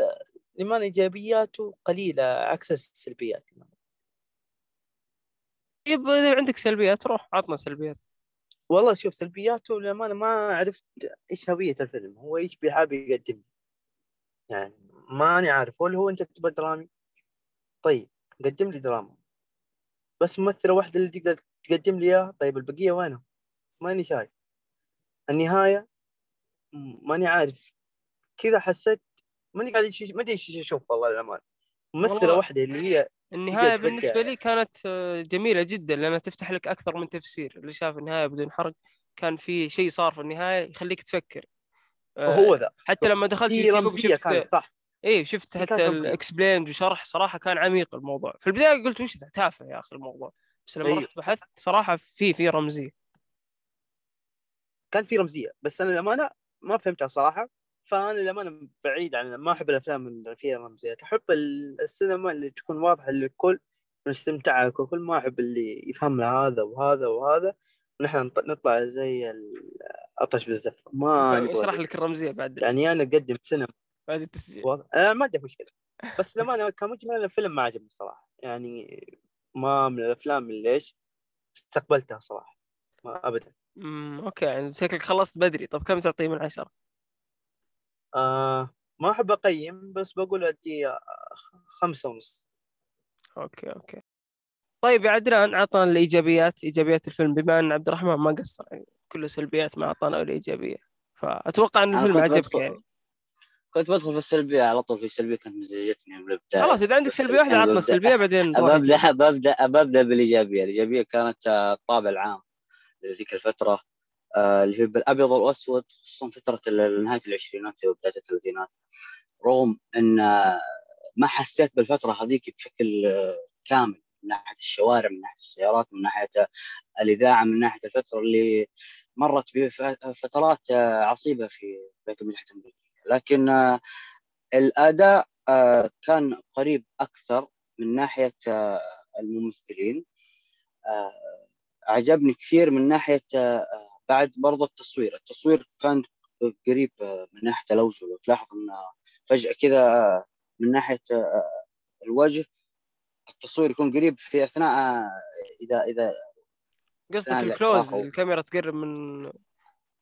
لما إيجابياته قليلة عكس السلبيات. طيب إذا عندك سلبيات روح عطنا سلبيات. والله شوف سلبياته للأمانة ما عرفت إيش هوية الفيلم هو إيش بيحب يقدم يعني ماني عارف ولا هو أنت تبغى درامي طيب قدم لي دراما. بس ممثلة واحدة اللي تقدر تقدم لي إياها؟ طيب البقية وينهم؟ ماني شايف. النهاية ماني عارف. كذا حسيت ماني قاعد ما أدري إيش أشوف والله للأمانة. ممثلة واحدة اللي هي النهاية بالنسبة لي كانت آه، جميلة جدا لأنها تفتح لك أكثر من تفسير. اللي شاف النهاية بدون حرق كان في شيء صار في النهاية يخليك تفكر. هو ذا. حتى لما دخلت في رمزية كانت صح. إيه شفت حتى ال explained وشرح صراحة كان عميق الموضوع. في البداية قلت وش ذا؟ تافه يا أخي الموضوع. بس لما أيوه. رحت بحثت صراحة في في رمزية. كان في رمزية. بس أنا للأمانة ما فهمتها صراحة. فأنا للأمانة بعيد عن ما أحب الأفلام اللي فيها رمزيات. أحب السينما اللي تكون واضحة للكل ونستمتع الكل ما أحب اللي يفهم هذا وهذا وهذا. ونحن نطلع زي العطش بالزفة. ما اشرح لك الرمزية بعد. يعني أنا أقدم سينما. بعد التسجيل. وضع... أنا ما عندي مشكلة. (laughs) بس لما كمجمل الفيلم ما عجبني صراحة. يعني ما من الأفلام اللي إيش؟ استقبلتها صراحة. ما ابدا. امم okay. يعني شكلك خلصت بدري. طب كم تعطيه من عشرة؟ آه ما أحب أقيم بس بقول ادي خمسة ونص. okay okay. طيب يا عدنان أعطانا الإيجابيات إيجابيات الفيلم بما أن عبد الرحمن ما قصر يعني كله سلبيات ما أعطانا الإيجابية. فأتوقع إن الفيلم عجبك يعني. كنت بدخل في السلبية على طول في سلبية كانت مزعجتني من البدايه خلاص إذا عندك سلبية واحدة عطنا السلبية بعدين ببدا ببدا ببدا بالإيجابية. الإيجابية كانت الطابع العام لذيك الفترة آه، اللي هي بالأبيض والأسود خصوصا فترة نهاية العشرينات وبدايه الثلاثينات. رغم إن ما حسيت بالفترة هذيك بشكل كامل. من ناحية الشوارع من ناحية السيارات من ناحية الإذاعة من ناحية الفترة اللي مرت بفترات عصيبة في الولايات المتحده الامريكيه لكن الأداء كان قريب أكثر من ناحية الممثلين. عجبني كثير من ناحية بعد برضه التصوير. التصوير كان قريب من ناحية الاوجه لو تلاحظ إن فجأة كذا من ناحية الوجه التصوير يكون قريب في أثناء إذا إذا قصدك الكلوز الكاميرا تقرب من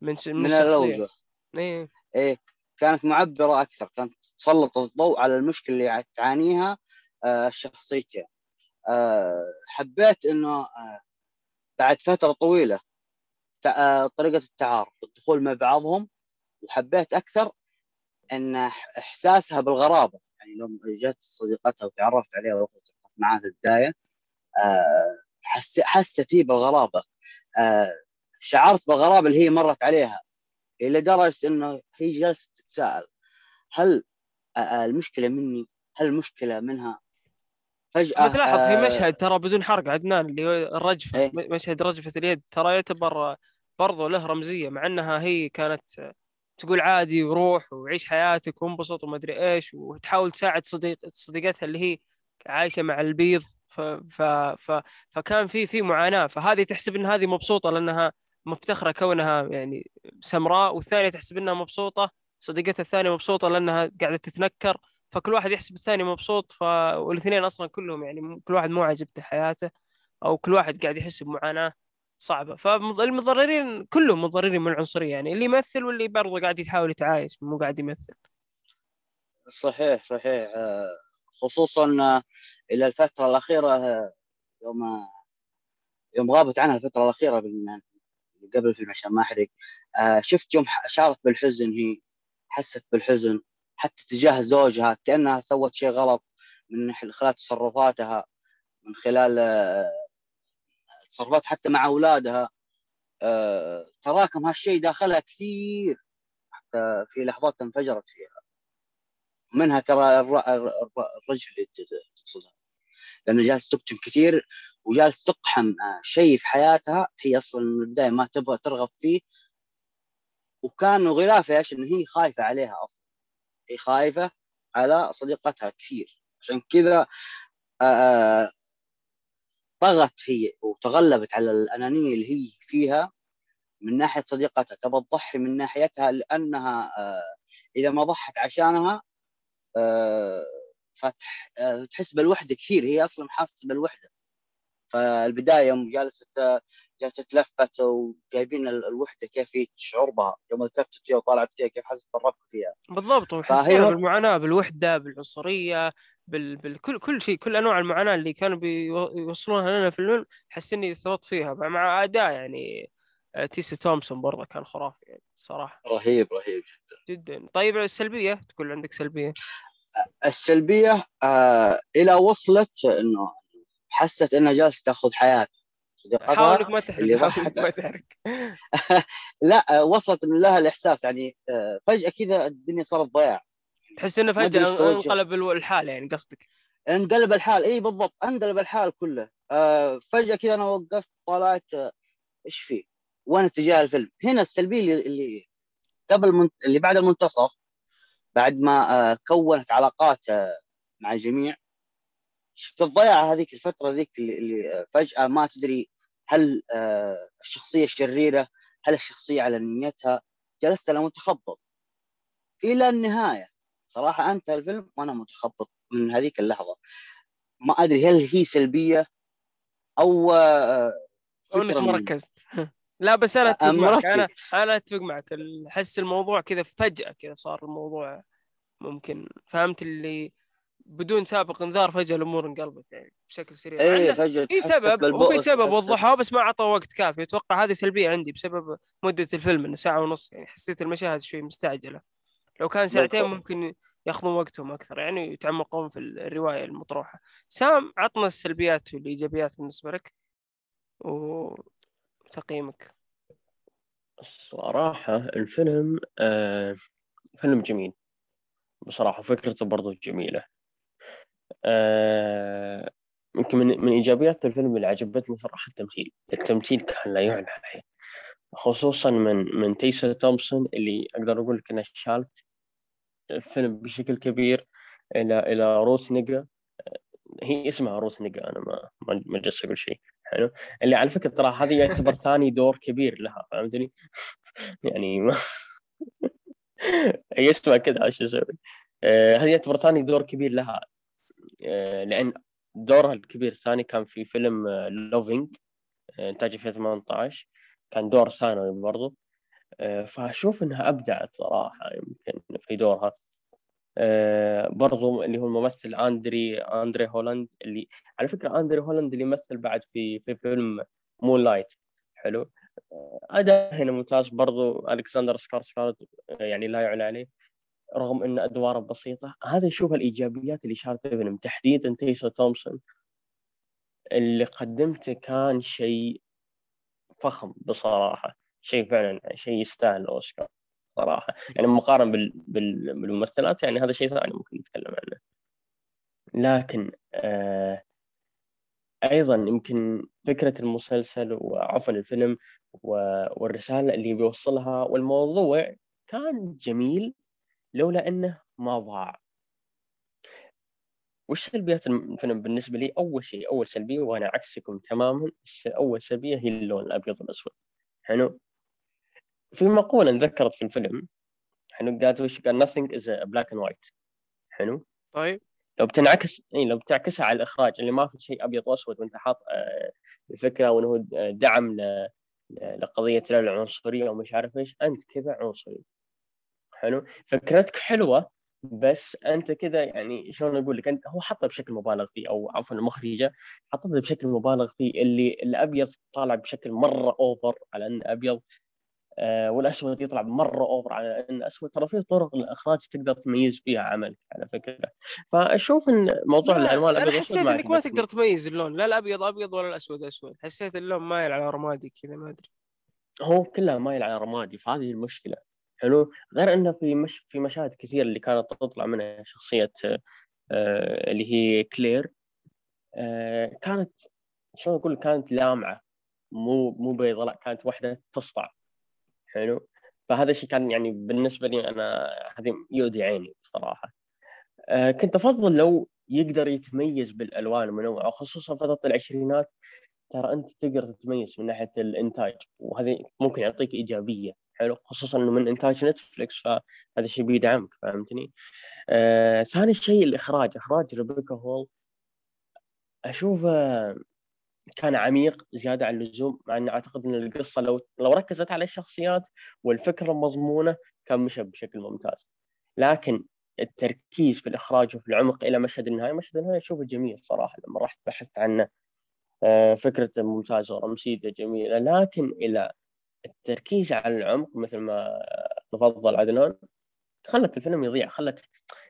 من من, من الأوجه. إيه. إيه كانت معبرة أكثر كانت تسلط الضوء على المشكلة اللي تعانيها الشخصيتين. حبيت إنه بعد فترة طويلة طريقة التعارف الدخول مع بعضهم وحبيت أكثر إن إحساسها بالغرابة. يعني لما جت صديقتها وتعرفت عليها واخذت معها في البدايه حست هي بالغرابة شعرت بالغرابة اللي هي مرت عليها إلى درجه إنه هي جالسه تتساءل هل المشكلة مني؟ هل المشكلة منها؟ فجأة تلاحظ في آه، مشهد ترى بدون حرق عدنان اللي هو الرجفه إيه. م- مشهد رجفة اليد ترى يعتبر برضو له رمزية مع إنها هي كانت تقول عادي وروح وعيش حياتك وانبسط وما أدري إيش وتحاول تساعد صديق صديقتها اللي هي عايشة مع البيض ف... ف... ف... فكان في في معاناة فهذه تحسب إن هذه مبسوطة لأنها مفتخرة كونها يعني سمراء والثانية تحسب إنها مبسوطة صديقتها الثانية مبسوطة لأنها قاعدة تتنكر فكل واحد يحسب الثاني مبسوط ف... والإثنين أصلا كلهم يعني كل واحد مو عاجبته حياته أو كل واحد قاعد يحس بمعاناه صعبة. فالمتضررين كلهم متضررين من العنصرية يعني اللي يمثل واللي برضه قاعد يحاول يتعايش مو قاعد يمثل. صحيح صحيح. آه، خصوصا آه، إلى الفترة الأخيرة آه، يوم يوم غابت عنها الفترة الأخيرة قبل الفيلم عشان ما أحرق. آه، شفت يوم شعرت بالحزن هي حست بالحزن حتى تجاه زوجها كأنها سوت شيء غلط من خلال تصرفاتها من خلال آه، تصرفات حتى مع أولادها. آه، تراكم هالشيء داخلها كثير حتى في لحظات انفجرت فيها. منها ترى الر- الر- الر- الرجل تقصدها لأنه جالس تكتم كثير وجالس تقحم آه، شيء في حياتها. هي أصلا من البداية ما تبغى ترغب فيه. وكان غلافها إيش؟ انه هي خايفة عليها أصلا. هي خايفة على صديقتها كثير. عشان كذا آه، آه، طغت هي وتغلبت على الأنانية اللي هي فيها من ناحية صديقتها. تبغى تضحي من ناحيتها لأنها إذا ما ضحت عشانها فتح آه، تحس بالوحدة كثير. هي أصلا حاسه بالوحدة. فالبداية يوم جالسة جالسة تلفت وجايبين ال- الوحدة كيف هي تشعر بها يوم التفتت فيها وطالعت فيها كيف حست بالرفق فيها. بالضبط وحسينا وقت- بالمعاناة بالوحدة بالعنصرية بال... بالكل كل شيء كل أنواع المعاناة اللي كانوا بيوصلونها لنا في الفيلم حسني ثبت فيها. مع- أداء يعني آه، تيسي تومسون برضه كان خرافي يعني صراحة. رهيب رهيب جدا. طيب السلبيه تقول عندك سلبية. السلبية آه إلى وصلت إنه حست إنها جالسة تأخذ حياتها حاول انك ما تحرق حاول ما تحرق (laughs) لا آه، وصلت لها الإحساس يعني آه، فجأة كذا الدنيا صارت ضياع تحس إنه فجأة. انقلب الحال يعني قصدك. انقلب الحال إي بالضبط انقلب الحال كله. آه فجأة كذا أنا وقفت طلعت آه، إيش فيه؟ وين اتجاه الفيلم؟ هنا السلبية اللي, اللي قبل من... اللي بعد المنتصف بعد ما آه كونت علاقات آه مع الجميع. شفت الضياع هذيك الفترة ذيك اللي, آه، فجأة ما تدري هل الشخصية الشريرة هل الشخصية على نيتها جلست أنا متخبط. إلى النهاية صراحة انتهى الفيلم وأنا متخبط من هذيك اللحظة. ما أدري هل هي سلبية أو إنك ما ركزت. (laughs) لا بس أنا أتفق معك. أنا أنا أتفق معك. أحس الموضوع كذا فجأة كذا صار الموضوع ممكن. فهمت اللي؟ بدون سابق انذار فجأة الأمور انقلبت يعني بشكل سريع. إنه فجأة في سبب وفي سبب وضحوه بس ما أعطى وقت كافي. أتوقع هذه سلبية عندي بسبب مدة الفيلم إنه ساعة ونص يعني حسيت المشاهد شوي مستعجلة. لو كان ساعتين. ممكن ياخذون وقتهم أكثر يعني يتعمقون في الرواية المطروحة. سام عطنا السلبيات والإيجابيات بالنسبة لك. وتقييمك الصراحة الفيلم آه فيلم جميل. بصراحة فكرته برضو جميلة. آه يمكن من, من إيجابيات الفيلم اللي عجبتني صراحة التمثيل. التمثيل كان لا يعلى عليه. خصوصا من من تيسا تومسون اللي أقدر أقول لك إنها شالت الفيلم بشكل كبير إلى إلى روس نيجا. هي اسمها روس نيجا أنا ما ما أقول شيء. حلو. اللي على فكرة ترى هذه يعتبر (laughs) ثاني دور كبير لها فهمتني؟ (laughs) يعني ما (laughs) اسمها كذا إيش أسوي؟ آه، هذه يعتبر ثاني دور كبير لها. آه، لأن دورها الكبير الثاني كان في فيلم Loving إنتاج في 2018 كان دور ثانوي برضو. آه، فأشوف إنها أبدعت صراحة يمكن في دورها. آه، برضو اللي هو الممثل أندري أندري هولاند اللي على فكرة أندري هولاند اللي مثل بعد في في فيلم Moonlight حلو. آه، أداء هنا ممتاز. برضو ألكسندر سكارسكارد يعني لا يعلى عليه. رغم إن أدواره بسيطة هذا نشوف الإيجابيات اللي شالت الفيلم تحديدا تيسا تومسون اللي قدمته كان شيء فخم بصراحة. شيء فعلا شيء يستاهل الأوسكار. صراحة. يعني مقارنة بال... بال... بالممثلات يعني هذا شيء ثاني ممكن نتكلم عنه. لكن آه أيضا يمكن فكرة المسلسل وعفوا الفيلم و- والرسالة اللي بيوصلها والموضوع كان جميل لولا أنه ما ضاع. وش سلبيات الفيلم بالنسبة لي؟ أول شيء أول سلبية وأنا عكسكم تماما أول سلبية هي اللون الأبيض والأسود. حلو؟ في مقولة انذكرت في الفيلم حلو قالت وش قال؟ Nothing is black and white. حلو طيب. لو بتنعكس إي لو بتعكسها على الإخراج اللي ما في شيء أبيض وأسود وأنت حاط آه، الفكرة وإنه هو دعم ل- ل- لقضية لا العنصرية ومش عارف إيش أنت كذا عنصري. حلو فكرتك حلوة بس أنت كذا يعني شلون أقول لك؟ أنت هو حطها بشكل مبالغ فيه أو عفوا المخرجه حطتها بشكل مبالغ فيه اللي الأبيض طالع بشكل مرة over على أنه أبيض. آه والاسود يطلع مرة over على انه اسود ترى في طرق الاخراج تقدر تميز فيها عملك على فكرة. فأشوف إن موضوع لا، الألوان أنا الأبيض والأسود حسيت إنك ما. تقدر تميز اللون لا الأبيض أبيض ولا الأسود أسود حسيت اللون مايل على رمادي كذا ما أدري. هو كلها مايل على رمادي فهذه المشكلة. حلو؟ غير إنه في مش في مشاهد كثير اللي كانت تطلع منها شخصية آه اللي هي كلير. آه كانت شلون أقول كانت لامعة مو مو بيضاء لا كانت واحدة تسطع. حلو. فهذا الشيء كان يعني بالنسبة لي أنا هذه يؤذي عيني بصراحه آه كنت أفضل لو يقدر يتميز بالألوان المنوعه خصوصا فترة العشرينات. ترى أنت تقدر تتميز من ناحية الإنتاج وهذه ممكن يعطيك إيجابية حلو. خصوصا إنه من إنتاج نتفلكس فهذا الشيء بيدعمك فهمتني؟ آه ثاني شيء الإخراج إخراج ريبيكا هول. أشوفه كان عميق زيادة عن اللزوم مع اني أعتقد إن القصة لو لو ركزت على الشخصيات والفكرة المضمونة كان مشى بشكل ممتاز. لكن التركيز في الإخراج وفي العمق إلى مشهد النهاية مشهد النهاية أشوفه جميل صراحة لما رحت بحثت عنه. آه، فكرة ممتازة ورمسيته جميلة. لكن إلى التركيز على العمق مثل ما تفضل عدنان خلت الفيلم يضيع خلت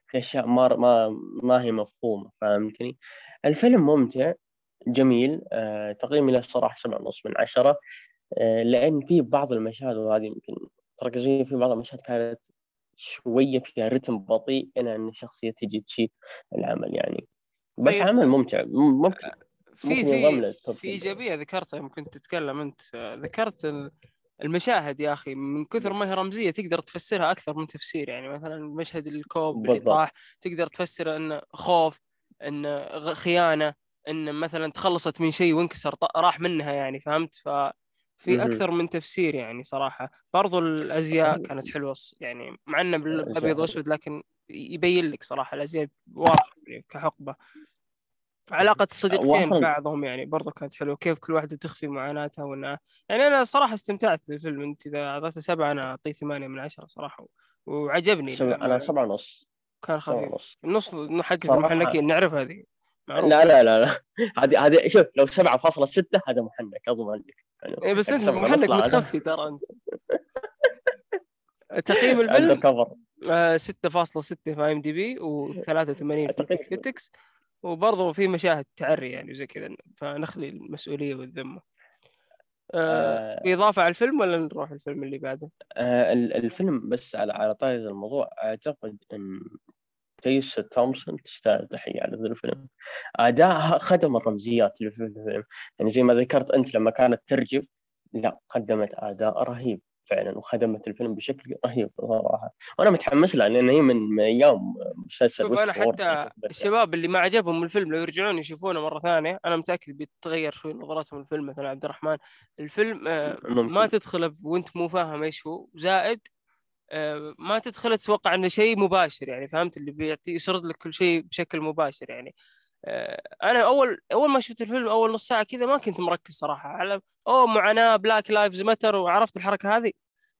في أشياء ما ما ما هي مفهومة فهمتني؟ الفيلم ممتع جميل. آه، تقييمي له صراحة سبعة ونص من عشرة. آه، لأن في بعض المشاهد وهذه يمكن تركزين في بعض المشاهد كانت شوية فيها رتم بطيء إلى أن الشخصية تجي تشيل العمل يعني. بس طيب. عمل ممتع. م- ممكن في ممكن في في تن. ايجابيه ذكرتها يمكن تتكلم أنت. آه، ذكرت ال- المشاهد يا أخي. من كثر ما هي رمزية تقدر تفسرها أكثر من تفسير يعني. مثلا مشهد الكوب اللي. طاح تقدر تفسره إنه خوف إنه خيانة. إن مثلا تخلصت من شيء وانكسر راح منها يعني فهمت؟ ففي. أكثر من تفسير يعني صراحة. برضو الأزياء. كانت حلوة يعني مع إنه بالابيض. وأسود لكن يبين لك صراحة الأزياء واضحة يعني كحقبة. علاقة الصديقتين وأصلاً- بعضهم يعني برضو كانت حلوة كيف كل واحدة تخفي معاناتها وانها يعني أنا صراحة استمتعت بالفيلم. أنت إذا أعطيته سبعة أنا أعطيه ثمانية من عشرة صراحة وعجبني سبع للأمانة. أنا سبعة ونص. كان سبعة خفيف النص حق المحنكين نعرف هذه. معروف. لا لا لا لا. (laughs) هذه هذه شوف لو 7.6 هذا محنك اضمن لك يعني إيه بس أنت محنك متخفي ترى أنت. تقييم الفيلم كفر آه 6.6 في IMDb و83 في. critics وبرضه في مشاهد تعري يعني وزي كذا فنخلي المسؤولية والذمة. آه آه، في إضافة على الفيلم ولا نروح الفيلم اللي بعده؟ آه، ال- الفيلم بس على على طاري الموضوع أعتقد إن تيس تومسون تستاهل تحية على ذا الفيلم. اداءها خدم الرمزيات اللي في الفيلم. يعني زي ما ذكرت أنت لما كانت ترجف لا قدمت أداء رهيب فعلا وخدمت الفيلم بشكل رهيب صراحة. وأنا متحمس لها لأن هي من أيام مسلسل شوف Westworld حتى الشباب اللي ما عجبهم الفيلم لو يرجعون يشوفونه مرة ثانية أنا متأكد بيتغير شوي نظرتهم للفيلم. مثلا عبد الرحمن الفيلم آه ممكن. ما تدخله وأنت مو فاهم إيش هو زائد آه، ما تدخل تتوقع إنه شيء مباشر يعني فهمت؟ اللي بيعطي يسرد لك كل شيء بشكل مباشر يعني. آه، أنا أول أول ما شفت الفيلم أول نص ساعة كذا ما كنت مركز صراحة على أوه معاناة Black Lives Matter وعرفت الحركة هذه؟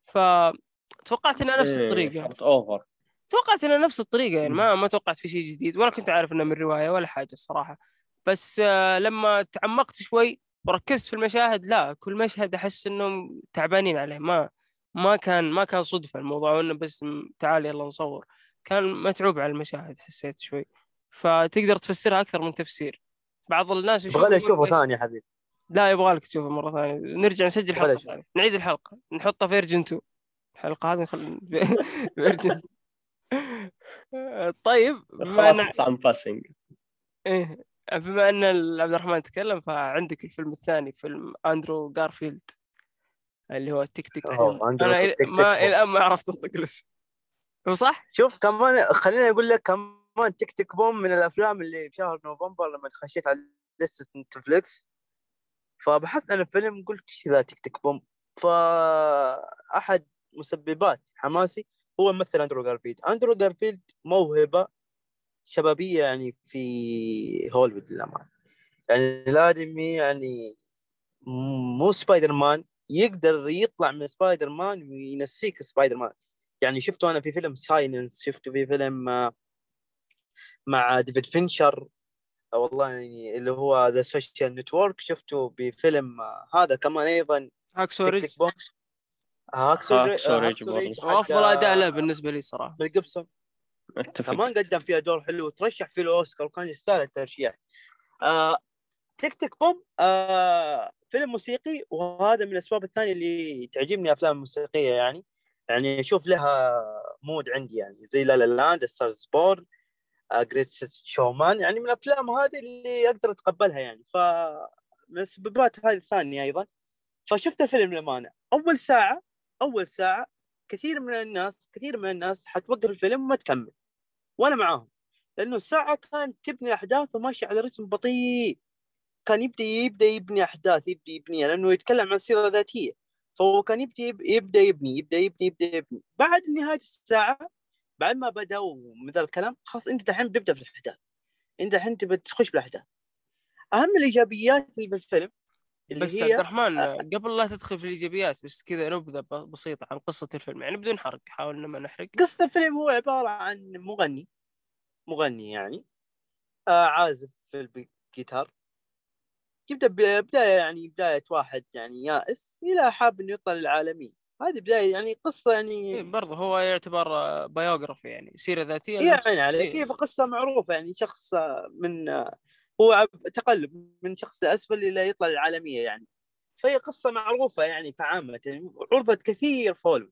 فتوقعت إنها نفس الطريقة. إيه، صارت over توقعت إنها نفس الطريقة يعني ما ما توقعت في شيء جديد ولا كنت عارف انه من رواية ولا حاجة الصراحة. بس آه، لما تعمقت شوي وركزت في المشاهد لا كل مشهد أحس إنهم تعبانين عليه ما ما كان ما كان صدفة الموضوع انه بس تعال يلا نصور. كان متعوب على المشاهد حسيت شوي. فتقدر تفسرها أكثر من تفسير. بعض الناس يشوفوا يبغى نشوفه يقول ثاني يا حبيبي. لا يبغى لك تشوفه مرة ثانية. نرجع نسجل حلقة. ثانية. نعيد الحلقة. نحطها فيرجن 2 الحلقة هذه نخل... (laughs) فيرجن طيب بما اتس باسنج إيه. بما إن عبد الرحمن تكلم فعندك الفيلم الثاني فيلم اندرو جارفيلد اللي هو تيك تيك. أنا تيك تيك ما الآن ما عرفت انطق الاسم. هو صح؟ شوف كمان خليني أقول لك كمان تيك تيك بوم من الأفلام اللي في شهر نوفمبر لما خشيت على لستة Netflix. فبحثت عن الفيلم قلت إيش ذا Tick Tick Boom؟ فأحد مسببات حماسي هو ممثل أندرو جارفيلد. أندرو جارفيلد موهبة شبابية يعني في هوليوود للأمانة. يعني الادمي يعني مو سبايدر مان يقدر يطلع من سبايدر مان وينسيك سبايدر مان. يعني شفته أنا في فيلم Silence شفته في فيلم آه، مع ديفيد فينشر آه، والله يعني اللي هو ذا Social Network شفته بفيلم هذا كمان أيضا Hacksaw تيك Ridge Tick Boom Hacksaw Hacksaw Ri- Ridge Hacksaw Ridge برضه. حق، وافضل أداء له آه، بالنسبة لي صراحة. ميل جيبسون أتفق. كمان قدم فيها دور حلو وترشح في الأوسكار وكان يستاهل الترشيح. آه Tick Tick Boom آه فيلم موسيقي وهذا من الأسباب الثانية اللي تعجبني أفلام الموسيقيه يعني. يعني أشوف لها مود عندي يعني زي La La Land Star Is Born Greatest Showman يعني من الأفلام هذه اللي أقدر أتقبلها يعني. ف من السببات هذه الثانية أيضا. فشفت الفيلم للأمانة. أول ساعة أول ساعة كثير من الناس كثير من الناس حتوقف الفيلم وما تكمل. وأنا معاهم. لأنه الساعة كانت تبني أحداث وماشيه على رتم بطيء. كان يبدأ يبدأ يبني أحداث يبدأ يبنيها لأنه يتكلم عن سيره ذاتية. فهو كان يبدأ يب- يبدأ يبني يبدأ يبني يبدأ يبني. بعد نهاية الساعة بعد ما بداوا من ذا الكلام خلاص أنت الحين بتبدا في الأحداث. أنت الحين تبى تخش بالأحداث. أهم الإيجابيات اللي بالفيلم اللي بس عبد الرحمن قبل لا تدخل في الإيجابيات بس كذا نبذه بسيطة عن قصة الفيلم. يعني بدون حرق حاول إن ما نحرق. قصة الفيلم هو عبارة عن مغني مغني يعني آه عازف في الجيتار يبدأ ب- بداية يعني بداية واحد يعني يائس إلى حاب إنه يطلع للعالمية هذه بداية يعني قصة إيه يعني برضه هو يعتبر بايوغرافي يعني سيرة ذاتية يعني عليه إيه. كيف قصة معروفة يعني شخص من هو تقلب من شخص أسفل إلى يطلع للعالمية يعني. فهي قصة معروفة يعني كعامة يعني عرضت كثير فولو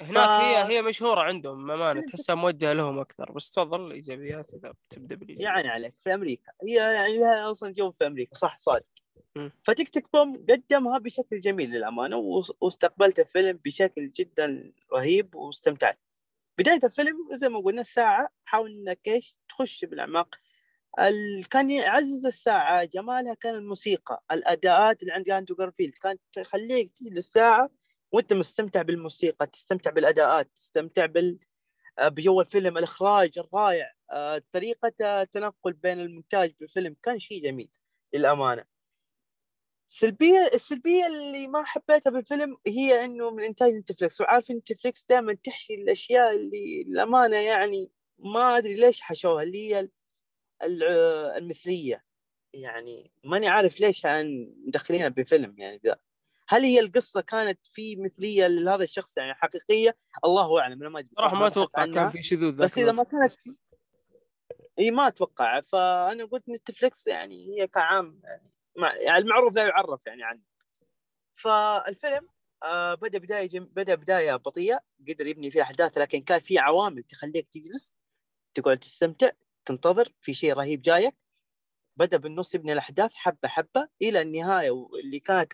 هناك ف- هي هي مشهورة عندهم امانه تحسها موجهة لهم أكثر. بس تفضل الإيجابيات إذا تبدا بالإيجابيات. يعني عليك في أمريكا. هي يعني لها أصلا جو في أمريكا صح صادق. فتيك تيك بوم قدمها بشكل جميل للأمانة واستقبلت الفيلم بشكل جدا رهيب واستمتعت. بداية الفيلم زي ما قلنا الساعة حاول إنك إيش تخش بالأعماق. ال... كان يعزز الساعة جمالها كان الموسيقى الأداءات اللي عند أندرو جارفيلد كانت تخليك تجي للساعة وانت مستمتع بالموسيقى تستمتع بالأداءات تستمتع بال آه، بجو الفيلم الإخراج الرائع آه، طريقة التنقل بين المونتاج بالفيلم كان شيء جميل للأمانة. السلبيه السلبية اللي ما حبيتها بالفيلم هي إنه من إنتاج نتفلكس وعارف نتفلكس دائما تحشي الأشياء اللي للأمانة يعني ما أدري ليش حشوها اللي هي ال- ال- المثلية. يعني ماني عارف ليش مدخلينها بفيلم يعني ذا. هل هي القصة كانت في مثلية لهذا الشخص يعني حقيقية الله أعلم أنا ما أدري صراحة ما أتوقع. كان في شذوذ بس إذا ما. كانت إي ما أتوقع فأنا قلت نتفلكس يعني هي كعام يعني يعني المعروف لا يعرف يعني عنه فالفيلم آه بدأ بداية جم... بدأ بداية بطيئة قدر يبني فيها أحداث لكن كان في عوامل تخليك تجلس تقعد تستمتع تنتظر في شيء رهيب جايك بدأ بالنص يبني الأحداث حبة حبة إلى النهاية واللي كانت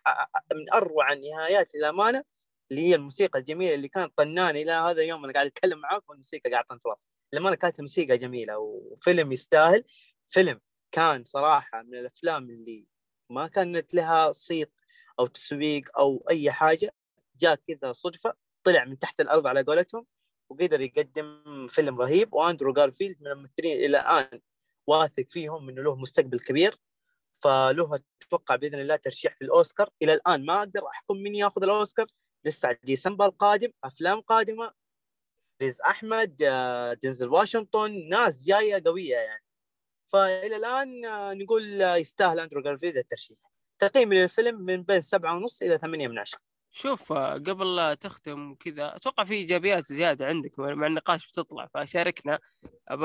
من أروع النهايات للامانه اللي هي الموسيقى الجميلة اللي كانت طنانه إلى هذا اليوم أنا قاعد أتكلم معاك والموسيقى قاعدة تنخلص لما كانت الموسيقى جميلة وفيلم يستاهل فيلم كان صراحة من الأفلام اللي ما كانت لها صيت أو تسويق أو أي حاجة جاء كذا صدفة طلع من تحت الأرض على قولتهم وقدر يقدم فيلم رهيب وأندرو جارفيلد من الممثلين إلى الآن واثق فيهم إنه له مستقبل كبير فله أتوقع بإذن الله ترشيح في الأوسكار. إلى الآن ما أقدر أحكم من ياخذ الأوسكار. لسه ديسمبر قادم أفلام قادمة. رز أحمد آه، دينزل واشنطن ناس جاية قوية يعني. فإلى الآن آه، نقول آه، يستاهل أندرو جارفيلد الترشيح. تقييمي للفيلم من بين سبعة ونص إلى ثمانية من عشرة. شوف آه، قبل لا تختم كذا أتوقع في إيجابيات زيادة عندك مع النقاش بتطلع فشاركنا. إيه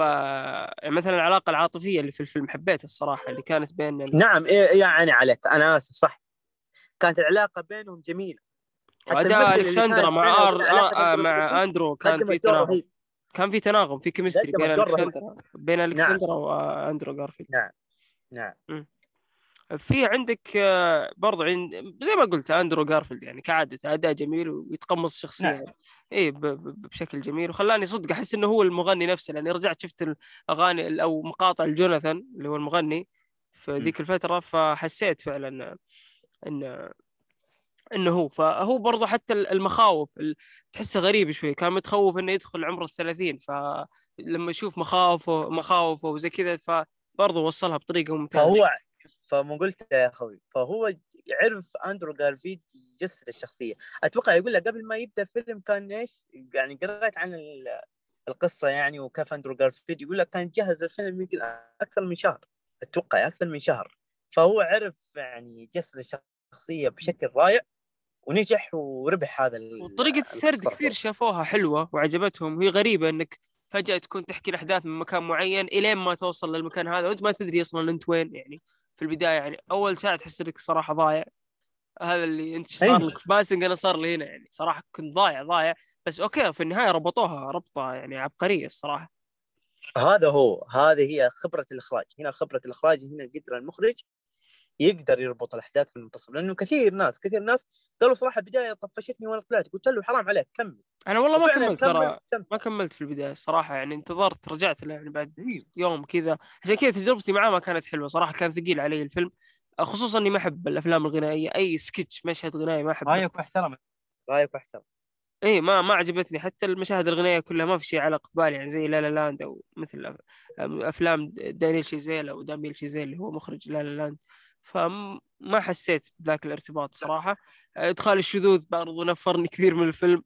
يعني مثلا العلاقة العاطفية اللي في الفيلم حبيتها الصراحة اللي كانت بين ال- نعم إيه يعني عليك. أنا آسف صح. كانت العلاقة بينهم جميلة. اللي ألكسندرا مع آر... آه أندرو مع أندرو كان في تناغم. كان في تناغم في chemistry بين. ألكسندرا بين ألكسندرا وآندرو جارفيلد. نعم في عندك آه، برضو عند زي ما قلت أندرو جارفيلد يعني كعادته أداء جميل ويتقمص الشخصيه نعم. اي بشكل جميل. وخلاني صدق أحس إنه هو المغني نفسه لأني رجعت شفت الأغاني ال- أو مقاطع الجوناثان اللي هو المغني في ذيك الفترة فحسيت فعلا ان إنه هو. فهو برضو حتى المخاوف ال- تحسه غريب شوي. كان متخوف إنه يدخل عمر الثلاثين فلما يشوف مخاوفه مخاوفه وزي كذا فبرضو وصلها بطريقة ممتازة. فهو فما قلت يا أخوي فهو عرف أندرو جارفيد يجسد الشخصية. أتوقع يقول لك قبل ما يبدأ الفيلم كان إيش؟ يعني قرأت عن ال- القصة يعني وكيف أندرو جارفيد يقول لك كان جهز الفيلم يمكن أكثر من شهر أتوقع أكثر من شهر. فهو عرف يعني يجسد الشخصية بشكل رائع ونجح وربح هذا وطريقة السرد. كثير شافوها حلوة وعجبتهم وهي غريبة إنك فجأة تكون تحكي الأحداث من مكان معين إلين ما توصل للمكان هذا وأنت ما تدري أصلا أنت وين يعني. في البداية يعني أول ساعة تحس إنك صراحة ضايع. هذا اللي أنت صار أيوة. لك في باسنج؟ أنا صار لي هنا يعني صراحة كنت ضايع ضايع. بس أوكي في النهاية ربطوها ربطة يعني عبقرية الصراحة. هذا هو هذه هي خبرة الإخراج. هنا خبرة الإخراج هنا قدر المخرج يقدر يربط الأحداث في المنتصف لأنه كثير ناس كثير ناس قالوا صراحة البداية طفشتني وأنا طلعت قلت له حرام عليك كمل. أنا والله ما كملت ترى. ما كملت في البداية الصراحة يعني انتظرت رجعت له يعني بعد إيه. يوم كذا. عشان كذا تجربتي معاه ما كانت حلوة صراحة كان ثقيل علي الفيلم. خصوصا إني ما أحب الأفلام الغنائية أي سكتش مشهد غنائي ما أحبه. رأيك واحترم رأيك واحترم اي ما ما عجبتني. حتى المشاهد الغنائية كلها ما في شيء علق في بالي يعني زي La La Land أو مثل أفلام داميان شازيل أو داميان شازيل اللي هو مخرج La La Land. فما حسيت بذاك الارتباط صراحة. إدخال الشذوذ برضو نفرني كثير من الفيلم.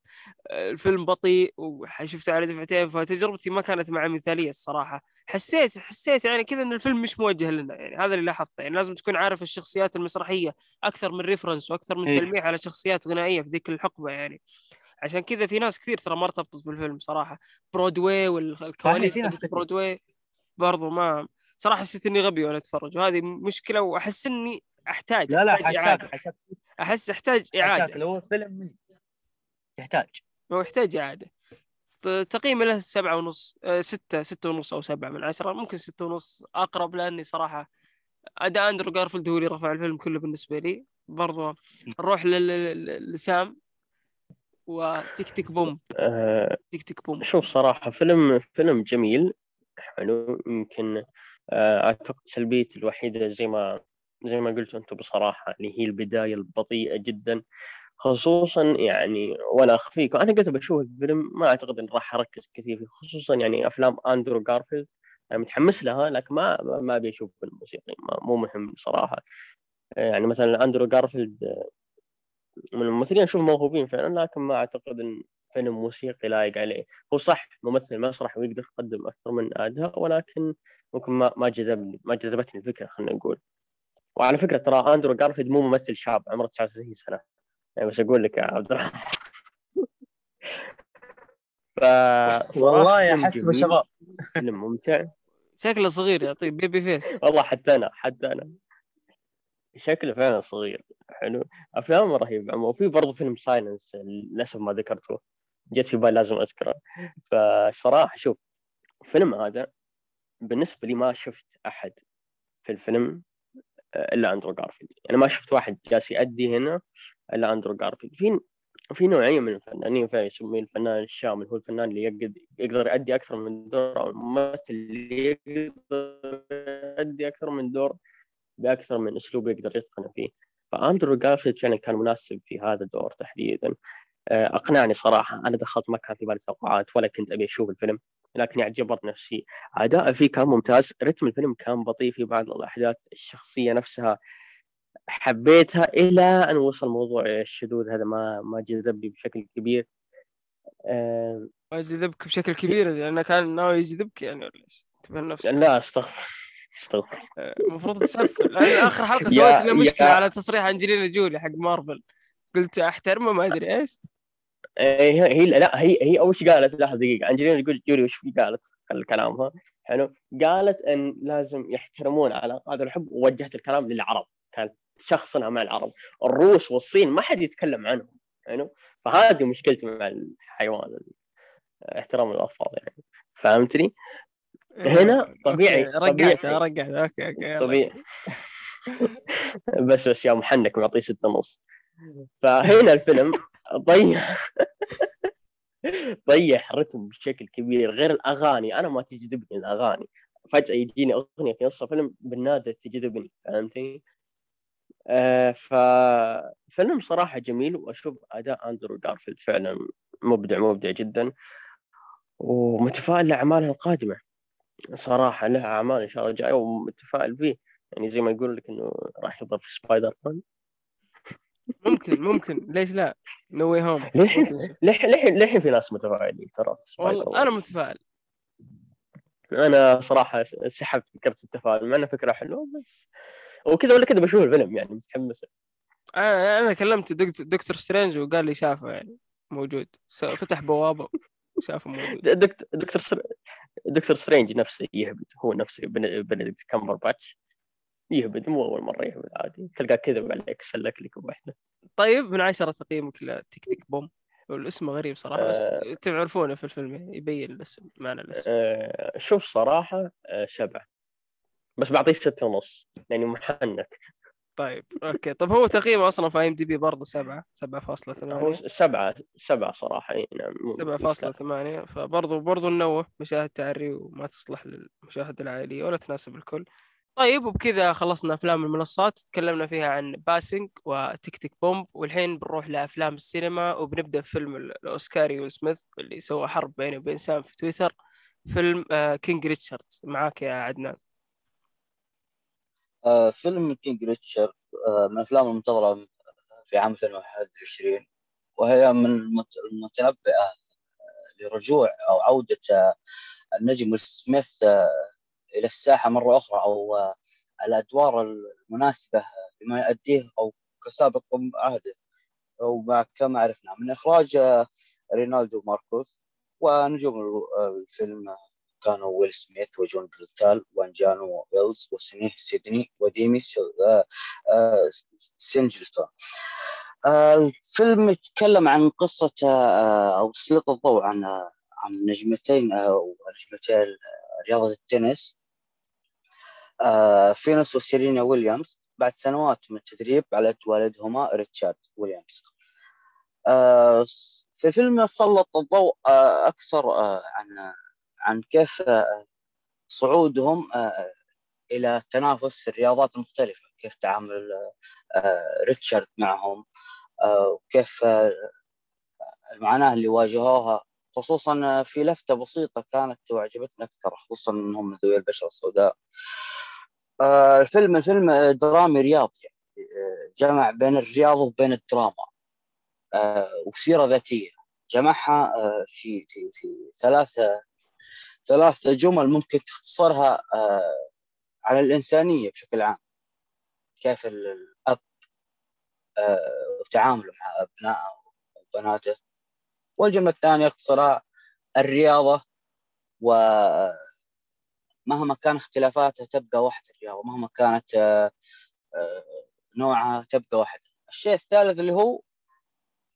الفيلم بطيء وشفته على دفعتين فتجربتي ما كانت معه مثالية الصراحة. حسيت حسيت يعني كذا إن الفيلم مش موجه لنا يعني هذا اللي لاحظته. يعني لازم تكون عارف الشخصيات المسرحية أكثر من reference وأكثر من إيه. تلميح على شخصيات غنائية في ذيك الحقبة يعني. عشان كذا في ناس كثير ترى ما ارتبطت بالفيلم صراحة. برودواي والكواليس. برودواي برضو ما صراحة حسيت إني غبي وأنا أتفرج وهذه مشكلة وأحس إني أحتاج لا لا أحتاج حشاك. حشاك أحس أحتاج حشاك إعادة. لو هو فيلم من يحتاج. هو يحتاج إعادة. ت- تقييمي له سبعة ونص آه، ستة ستة ونص أو سبعة من عشرة ممكن ستة ونص أقرب لأني صراحة أداء أندرو جارفيلد هو اللي رفع الفيلم كله بالنسبة لي. برضو نروح لسام. و Tick Tick Boom. آه، Tick Tick Boom. شوف صراحة فيلم فيلم جميل حلو يمكن آه، أعتقد سلبيتي الوحيدة زي ما زي ما قلت أنتم بصراحة اللي هي البداية البطيئة جدا خصوصا يعني وأنا أخفيك أنا قلت بشوف الفيلم ما أعتقد إن راح أركز كثير فيه خصوصا يعني أفلام أندرو جارفيلد أنا متحمس لها لكن ما ما- أبي أشوف فيلم موسيقي مو مهم صراحة. آه، يعني مثلا أندرو جارفيلد آه، من الممثلين أشوف موهوبين فعلا لكن ما أعتقد إن فيلم موسيقي لايق عليه. هو صح ممثل مسرح ويقدر يقدم أكثر من أداء ولكن ممكن ما ما جذبني ما جذبتني الفكرة خلينا نقول. وعلى فكرة ترى أندرو جارفيلد مو ممثل شاب عمره 39 سنة. يعني بس أقول لك يا عبد الرحمن. (laughs) ف والله يا فيلم حسب جميل، شباب فيلم ممتع. شكله صغير يعطيه baby face. والله حتى أنا حتى أنا. شكله فعلا صغير. حلو. افلام رهيبة. عمو. وفي برضه فيلم Silence للأسف ما ذكرته. جت في بالي لازم أذكره. فصراحة شوف الفيلم هذا بالنسبة لي ما شفت أحد في الفيلم آه، إلا أندرو جارفيلد. يعني ما شفت واحد جالس يأدي هنا إلا أندرو جارفيلد. في في نوعية من الفنانين يسميه الفنان الشامل هو الفنان اللي يقدر يقدر يأدي أكثر من دور أو الممثل اللي يقدر يأدي أكثر من دور بأكثر من أسلوب يقدر يتقنه فيه. فأندرو جارفيلد فعلا كان مناسب في هذا الدور تحديدا. أقنعني صراحة أنا دخلت ما كان في بالي توقعات ولا كنت أبي أشوف الفيلم لكن يعني جبرت نفسي. أداء فيه كان ممتاز رتم الفيلم كان بطيء في بعض الأحداث الشخصية نفسها حبيتها إلى أن وصل موضوع الشذوذ هذا ما ما جذبني بشكل كبير. آه، ما جذبك بشكل كبير لأنه كان ناوي يجذبك يعني ولا إيش؟ انتبه لنفسك. لا أستغفر أستغفر. آه، المفروض تسفل. حلقة (laughs) يا- سويت لنا مشكلة يا- على تصريح أنجلينا جولي حق مارفل. قلت أحترمه ما أدري إيش. هي هي لا هي هي أول شيء قالت لحظة دقيقة انجلينا تقول جولي وش قالت الكلام ها؟ حلو. قالت إن لازم يحترمون علاقات الحب ووجهت الكلام للعرب. كانت شخصنها مع العرب. الروس والصين ما حد يتكلم عنهم حلو؟ فهذه مشكلتي مع الحيوان احترام الأطفال يعني. فهمتني؟ هنا طبيعي- طبيعي. رجعت أوكي أوكي. طبيعي. (laughs) بس بس يا محنك معطيه ستة ونص. فهنا الفيلم ضيع. ضيع رتم بشكل كبير غير الأغاني. أنا ما تجذبني الأغاني. فجأة يجيني أغنية في نص الفيلم بالنادر تجذبني فهمتني؟ آه ففيلم صراحة جميل وأشوف أداء أندرو جارفيلد فعلا مبدع مبدع جدا ومتفائل لأعماله القادمة. صراحة له أعمال إن شاء الله جاية ومتفائل فيه. يعني زي ما يقول لك إنه راح يضرب في سبايدر مان. ممكن ممكن. ليش لا؟ No Way Home للحين للحين للحين في ناس متفائلين ترى. والله. أنا متفائل. أنا صراحة سحبت فكره التفاؤل مع انها فكرة حلوة بس وكذا ولا كذا بشوف الفيلم يعني متحمس. أنا أنا كلمت Doctor, Strange وقال لي شافه يعني موجود. فتح بوابة وشافه موجود. دكتور Doctor Strange نفسه يهبد هو نفسه بن- بنديكت كامبرباتش. يهبد مو أول مرة يهبد عادي. تلقاه كذب عليك سلك لك واحدة طيب من عشرة تقييمك ل Tick, Tick... Boom. الاسم غريب صراحة بس آه. تعرفونه في الفيلم يبين الاسم معنى الاسم. آه شوف صراحة آه سبعة. بس بعطيه ستة ونص يعني محنك. طيب أوكي. طب هو تقييمه أصلا في IMDb برضه سبعة هو 7.8 سبعة سبعة صراحة إي نعم مو- 7.8 فبرضه برضه ننوه مشاهد تعري وما تصلح للمشاهدة العائلية ولا تناسب الكل. طيب وبكذا خلصنا أفلام المنصات تكلمنا فيها عن Passing و Tick, Tick... Boom والحين بنروح لأفلام السينما وبنبدأ بفيلم ال- الأوسكاري ويل سميث اللي سوى حرب بينه وبين سام في تويتر فيلم آه، King Richard معاك يا عدنان. آه، فيلم King Richard آه، من الافلام المنتظرة في عام 2021 وهي من المت- المتنبئة آه، لرجوع أو عودة آه، النجم سميث آه، إلى الساحة مرة أخرى أو آه، الأدوار المناسبة لما يؤديه أو كسابق عهده أو ما- كما عرفنا. من إخراج آه، رينالدو ماركوس ونجوم ال- الفيلم آه، كانوا ويل سميث وجون بلثال وانجانو ويلز وسنيه سيدني وديمي آه، آه، سينجلتون. آه، الفيلم يتكلم عن قصة آه، أو تسليط الضوء عن آه، عن نجمتين أو نجمتي رياضة التنس. آه، فينوس وسيرينا ويليامز بعد سنوات من التدريب على والدهما ريتشارد ويليامز. آه، في الفيلم سلط الضوء آه، أكثر آه، عن عن كيف آه، صعودهم آه، إلى التنافس في الرياضات المختلفة كيف تعامل آه، ريتشارد معهم آه، وكيف آه، المعاناة اللي واجهوها خصوصا في لفتة بسيطة كانت وعجبتني أكثر خصوصا أنهم ذوي البشرة السوداء. آه، الفيلم الفيلم درامي رياضي يعني جمع بين الرياضة وبين الدراما آه، وسيرة ذاتية. جمعها في في في ثلاثة ثلاث جمل ممكن تختصرها على الإنسانية بشكل عام. كيف ال- الأب وتعامله مع أبنائه وبناته. والجملة الثانية اختصرها الرياضة ومهما كان اختلافاتها تبقى واحدة الرياضة. مهما كانت آه، آه، نوعها تبقى واحدة. الشيء الثالث اللي هو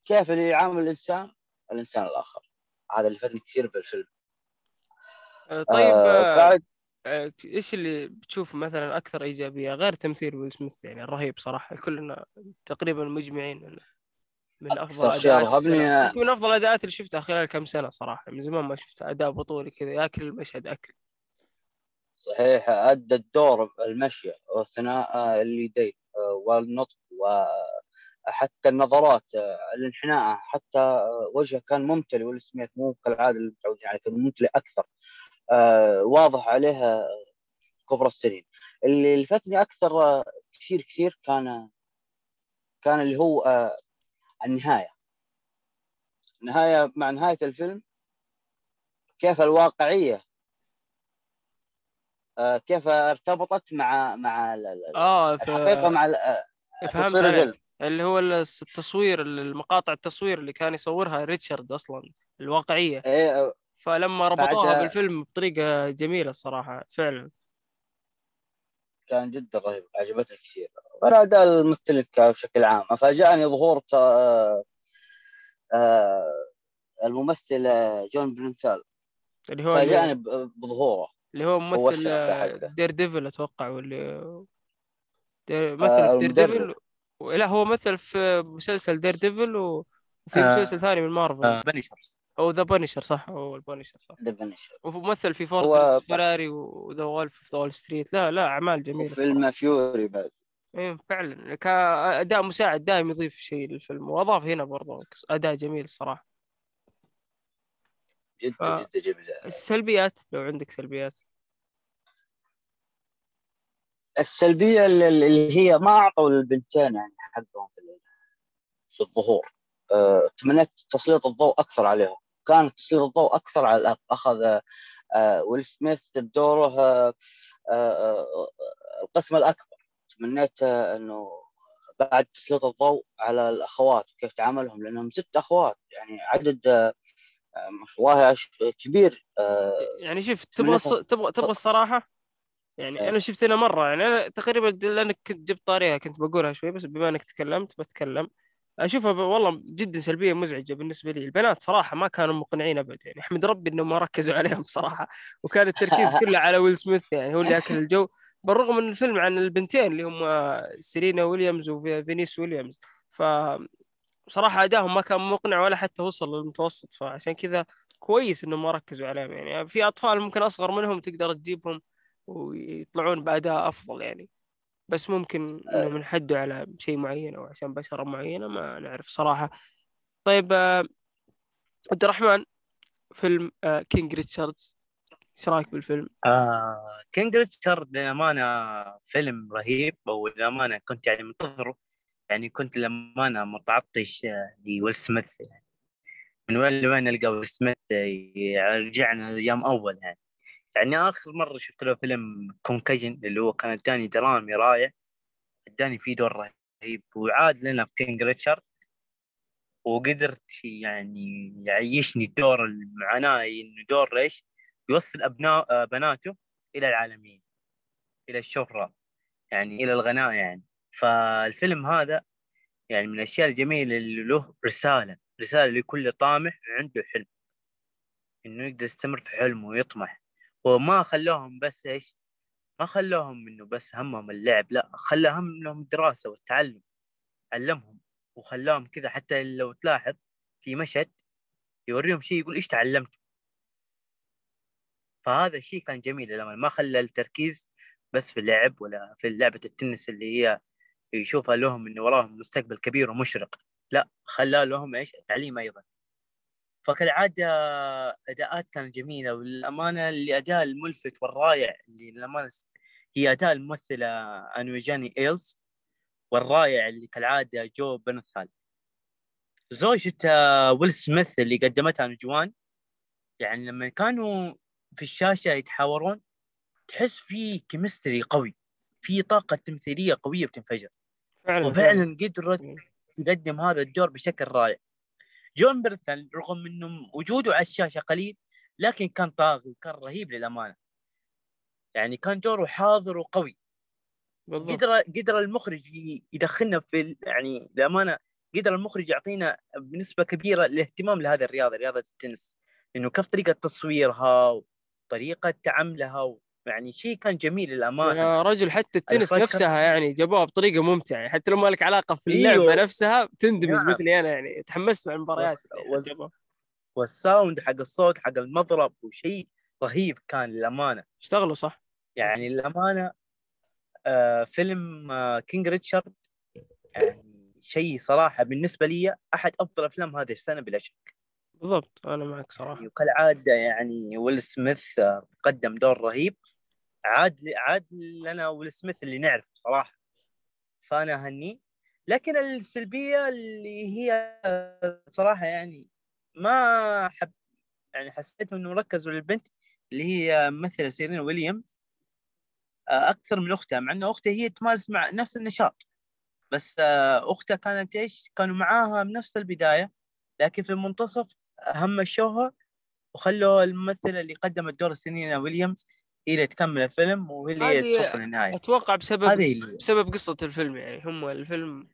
كيف اللي يعامل الإنسان؟ الإنسان الآخر. هذا اللي فادني كثير بالفيلم. آه، طيب آه، بعد إيش اللي بتشوف مثلا أكثر إيجابية؟ غير تمثيل ويل سميث يعني الرهيب صراحة. كلنا تقريبا مجمعين إنه من أفضل أداءات. يمكن من أفضل الاداءات اللي شفتها خلال كم سنة صراحة. من زمان ما شفت أداء بطولي كذا ياكل المشهد أكل. صحيح أدى الدور المشي والثناء اليدين آه، والنطق وحتى النظرات آه، الانحناء حتى آه، وجهه كان ممتلئ ويل سميث مو كالعادة اللي متعودين عليه كان ممتلئ أكثر. آه، واضح عليها كبر السنين. اللي لفتني أكثر آه، كثير كثير كان كان اللي هو آه، النهاية. النهاية مع نهاية الفيلم. كيف الواقعية؟ آه، كيف ارتبطت مع مع ال- ال- آه ف... الحقيقة مع آه، فهمت تصوير الفيلم. اللي هو التصوير المقاطع التصوير اللي كان يصورها ريتشارد أصلا الواقعية. إيه، آه، فلما ربطوها بعد- بالفيلم بطريقة جميلة الصراحه فعلا. كان جدا رهيب عجبتني كثير وأنا أداء الممثلين كان بشكل عام فاجأني ظهور آه، آه، الممثل آه، جون برنثال اللي هو ب- بظهوره اللي هو ممثل. Daredevil أتوقع واللي Dare آه، مثل في Dare. devil و- لا هو مثل في مسلسل Daredevil و- وفي آه. مسلسل ثاني من مارفل آه، Punisher أو The Punisher صح؟ هو ال Punisher صح. The Punisher وممثل في Ford Ferrari و The Wolf في Wall Street لا لا أعمال جميلة وفيلم Fury بعد. إيه فعلا. كأداء مساعد دائم يضيف شيء للفيلم وأضاف هنا برضه أداء جميل الصراحه جدا ف- جدا جميل. السلبيات لو عندك سلبيات. السلبية اللي هي ما أعطوا للبنتين يعني حقهم في ال- في الظهور. أه، تمنيت تسليط الضوء أكثر عليهم. كان تسليط الضوء أكثر على أخذ أه، ويل سميث بدوره أه، القسم الأكبر. تمنيت إنه بعد تسليط الضوء على الأخوات وكيف تعاملهم لأنهم ست أخوات. يعني عدد عش- كبير يعني شوف تبغى تبغى تبغى الصراحة؟ يعني إيه. أنا شفت هنا مرة يعني أنا تقريبا لأنك كنت جبت طاريها كنت بقولها شوي بس بما إنك تكلمت بتكلم. اشوفها ب- والله جدا سلبية مزعجة بالنسبة لي. البنات صراحة ما كانوا مقنعين ابدا. يعني أحمد ربي إنهم ما ركزوا (laughs) عليهم صراحة. وكان التركيز كله على ويل سميث يعني هو اللي اكل (laughs) الجو. بالرغم ان الفيلم عن البنتين اللي هم سيرينا ويليامز وفينيس ويليامز. ف صراحة أدائهم ما كان مقنع ولا حتى وصل للمتوسط. فعشان كذا كويس إنهم ما ركزوا عليهم. يعني في أطفال ممكن أصغر منهم تقدر تجيبهم ويطلعون بأداء أفضل يعني. بس ممكن إنهم ينحدوا على شيء معين أو عشان بشرة معينة ما نعرف صراحة. طيب آه، عبد الرحمن فيلم آه، King Richards. إيش رأيك بالفيلم؟ آه King Richard للأمانة فيلم رهيب وللأمانة كنت يعني منتظره. يعني كنت للأمانة متعطش آه، لويل سميث يعني. من وين لوين نلقى ويل سميث آه، يرجعنا أيام أول يعني. يعني آخر مرة شفت له فيلم Concussion اللي هو كان أداء درامي رائع أدى فيه دور رهيب. وعاد لنا في King Richard وقدرت يعني يعيشني دور المعاناة إنه دور إيش؟ يوصل أبناء بناته إلى العالمين إلى الشهرة يعني إلى الغناء يعني. فالفيلم هذا يعني من الأشياء الجميلة اللي له رسالة رسالة لكل طامح عنده حلم إنه يقدر يستمر في حلمه ويطمح. وما خلوهم بس إيش؟ ما خلوهم إنه بس همهم اللعب لا خلى همهم الدراسة والتعلم علمهم وخلاهم كذا. حتى لو تلاحظ في مشهد يوريهم شيء يقول إيش تعلمت؟ فهذا الشيء كان جميل للأمانة. ما خلى التركيز بس في اللعب ولا في لعبة التنس اللي هي يشوفها لهم إنه وراهم مستقبل كبير ومشرق لا خلى لهم إيش؟ التعليم أيضا. فكالعادة أداءات كانت جميلة والأمانة الأداء الملفت والرائع اللي للأمانة هي أداء الممثلة أونجانو إيليس والرائع اللي كالعادة جون بيرنثال زوجة آه، ويل سميث اللي قدمتها أونجانو يعني لما كانوا في الشاشة يتحاورون تحس في chemistry قوي في طاقة تمثيلية قوية بتنفجر. فعلا وفعلا قدرت. تقدم هذا الدور بشكل رائع. جون بيرنثال رغم إنه وجوده على الشاشة قليل لكن كان طاغي وكان رهيب للأمانة. يعني كان دوره حاضر وقوي. بالضبط. قدر قدر المخرج يدخلنا في يعني للامانه قدر المخرج يعطينا بنسبة كبيرة الاهتمام لهذه الرياضة رياضة التنس. إنه كيف طريقة تصويرها وطريقة تعاملها يعني شيء كان جميل للأمانة. يا رجل حتى التنس نفسها يعني جابوها بطريقة ممتعة. حتى لو ما لك علاقة في اللعبة إيوه. نفسها تندمج نعم. مثلي أنا يعني. تحمست مع المباريات. وال- وال sound حق الصوت حق المضرب وشيء رهيب كان للأمانة. اشتغلوا صح. يعني للأمانة آه فيلم آه كينج ريتشارد يعني شيء صراحة بالنسبة لي أحد أفضل أفلام هذه السنة بلا شك. بالضبط أنا معك صراحة. يعني وكالعادة يعني ويل سميث آه، قدم دور رهيب. عاد عاد لنا ويل سميث اللي نعرف بصراحة. فأنا اهنيه لكن السلبية اللي هي صراحة يعني ما حب يعني حسيت إنه ركزوا للبنت اللي هي ممثلة سيرين ويليامز آه، أكثر من أختها مع إنه اختها هي تمارس مع نفس النشاط. بس آه، أختها كانت إيش؟ كانوا معاها من نفس البداية لكن في المنتصف همشوها وخلوا الممثلة اللي قدمت دور سيرينا ويليامز هي اللي تكمل الفيلم وهي اللي توصل للنهاية. أتوقع بسبب هذه بسبب قصة الفيلم يعني هم الفيلم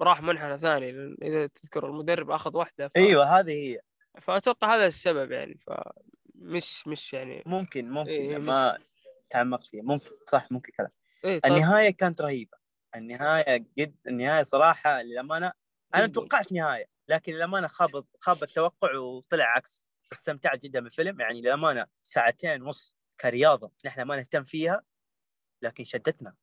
راح منحنى ثاني إذا تذكر المدرب أخذ واحدة ف... أيوه هذه هي. فأتوقع هذا السبب يعني فمش مش يعني ممكن ممكن إيه، ما تعمقت فيها. ممكن صح ممكن كلام. إيه طيب. النهاية كانت رهيبة. النهاية قد النهاية صراحة للأمانة أنا. توقعت نهاية لكن للأمانة خاب خاب التوقع وطلع عكس. واستمتعت جدا بالفيلم. يعني للأمانة ساعتين ونص كرياضة نحن ما نهتم فيها لكن شدتنا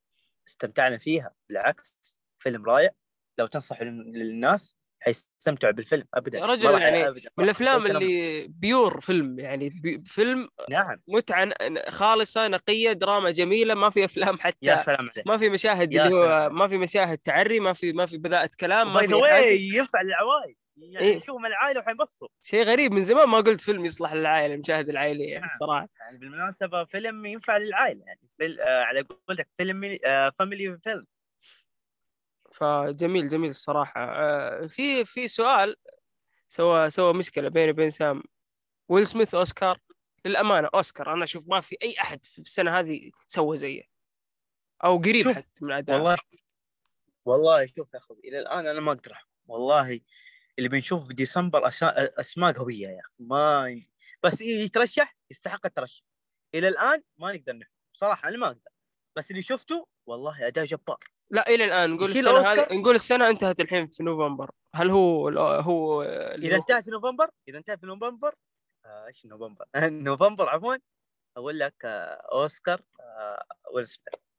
استمتعنا فيها. بالعكس فيلم رائع. لو تنصح لل- للناس حيستمتعوا بالفيلم. ابدا. يا رجل يعني أبداً. من الأفلام اللي pure film يعني بي فيلم نعم. متعة خالصة نقية دراما جميلة ما في أفلام يا حتى سلام عليك. ما في مشاهد يا اللي هو. ما في مشاهد تعري ما في ما في بذاءة كلام ما في ينفع للعوائل يعني إيه. من العائلة وحينبسطوا شيء غريب من زمان ما قلت فيلم يصلح للعائلة المشاهد العائلي يعني نعم. الصراحه يعني بالمناسبة فيلم ينفع للعائلة يعني. فيل... آه على قولتك فيلم آه family film فجميل جميل الصراحة. آه، في في سؤال سوى سوى مشكلة بيني وبين سام. ويل سميث أوسكار؟ للأمانة أوسكار. أنا أشوف ما في أي أحد في السنة هذه سوى زيه. أو قريب شوف، حتى من أداء. والله والله شوف يا أخوي إلى الآن أنا ما أقدر. والله اللي بنشوف في ديسمبر أسا... اسماء قويه يا أخي ما بس إيه يترشح؟ يستحق الترشح. إلى الآن ما نقدر نحكم صراحة أنا ما أقدر. بس اللي شفته والله أداء جبار. لا إلى الآن نقول السنة هذه؟ نقول السنة انتهت الحين في نوفمبر. هل هو هو إذا انتهى في نوفمبر إذا انتهى في نوفمبر آه، إيش نوفمبر؟ (laughs) نوفمبر عفوا أقول لك آه، أوسكار آه، ويل سميث.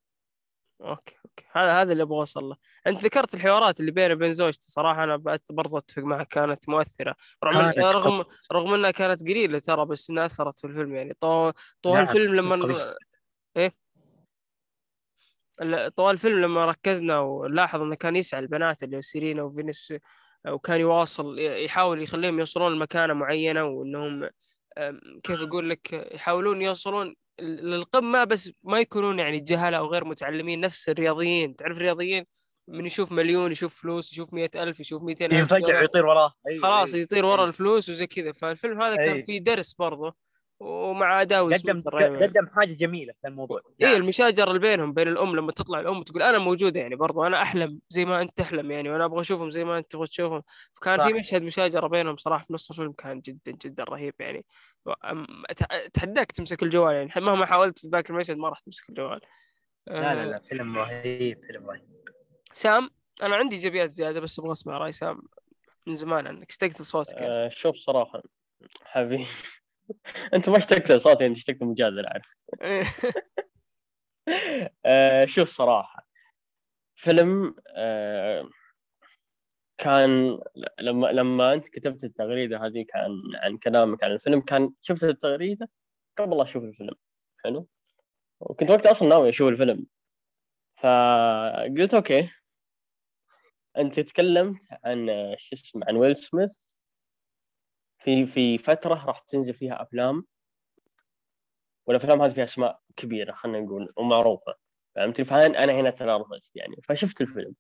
okay okay. هذا هذا اللي أبغى أوصل له. أنت ذكرت الحوارات اللي بيني وبين زوجتي. صراحة أنا برضه أتفق معك كانت مؤثرة. رغم كانت رغم رغم إنها كانت قليلة ترى بس إنها أثرت في الفيلم يعني. طول نعم، الفيلم لما. إيه؟ ال- طوال الفيلم لما ركزنا ونلاحظ إنه كان يسعى البنات اللي هو سيرينا وفينيس وكان يواصل يحاول يخليهم يوصلون لمكانة معينة وإنهم كيف أقول لك يحاولون يوصلون للقمه بس ما يكونون يعني جهلة أو غير متعلمين نفس الرياضيين تعرف الرياضيين من يشوف مليون يشوف فلوس يشوف مئة ألف يشوف 200 ألف ينفجع. ويطير وراه أيوة، خلاص أيوة. يطير ورا أيوة. الفلوس وزي كذا فالفيلم هذا كان. فيه درس برضه ومع اداء ويل قدم. قدم حاجة جميلة في الموضوع إيه نعم. المشاجرة اللي بينهم بين الأم لما تطلع الأم تقول أنا موجودة يعني برضو أنا أحلم زي ما أنت تحلم يعني وأنا أبغى أشوفهم زي ما أنت تبغى تشوفهم فكان صح. في مشهد مشاجرة بينهم صراحة في نص الفيلم كان جدا جدا رهيب يعني اتحداك تمسك الجوال يعني مهما حاولت في ذاك المشهد ما راح تمسك الجوال لا لا آه، لا فيلم رهيب فيلم رهيب سام أنا عندي إيجابيات زيادة بس أبغى أسمع رأي سام من زمان عنك اشتقت لصوتك. آه شوف صراحة حبيبي (laughs) انت ما اشتقت لصوتي أنت اشتقت لمجادل عارف (laughs) آه شوف صراحة فيلم آه كان لما لما أنت كتبت التغريدة هذيك عن عن كلامك عن الفيلم كان شفت التغريدة قبل لا أشوف الفيلم. حلو؟ وكنت وقتها أصلا ناوي أشوف الفيلم. فقلت أوكي. أنت تكلمت عن آه، شو اسمه عن ويل سميث. في في فترة راح تنزل فيها أفلام والأفلام هذه فيها أسماء كبيرة خلينا نقول ومعروفة. فهمتني فانا أنا هنا تنرفزت يعني. فشفت الفيلم.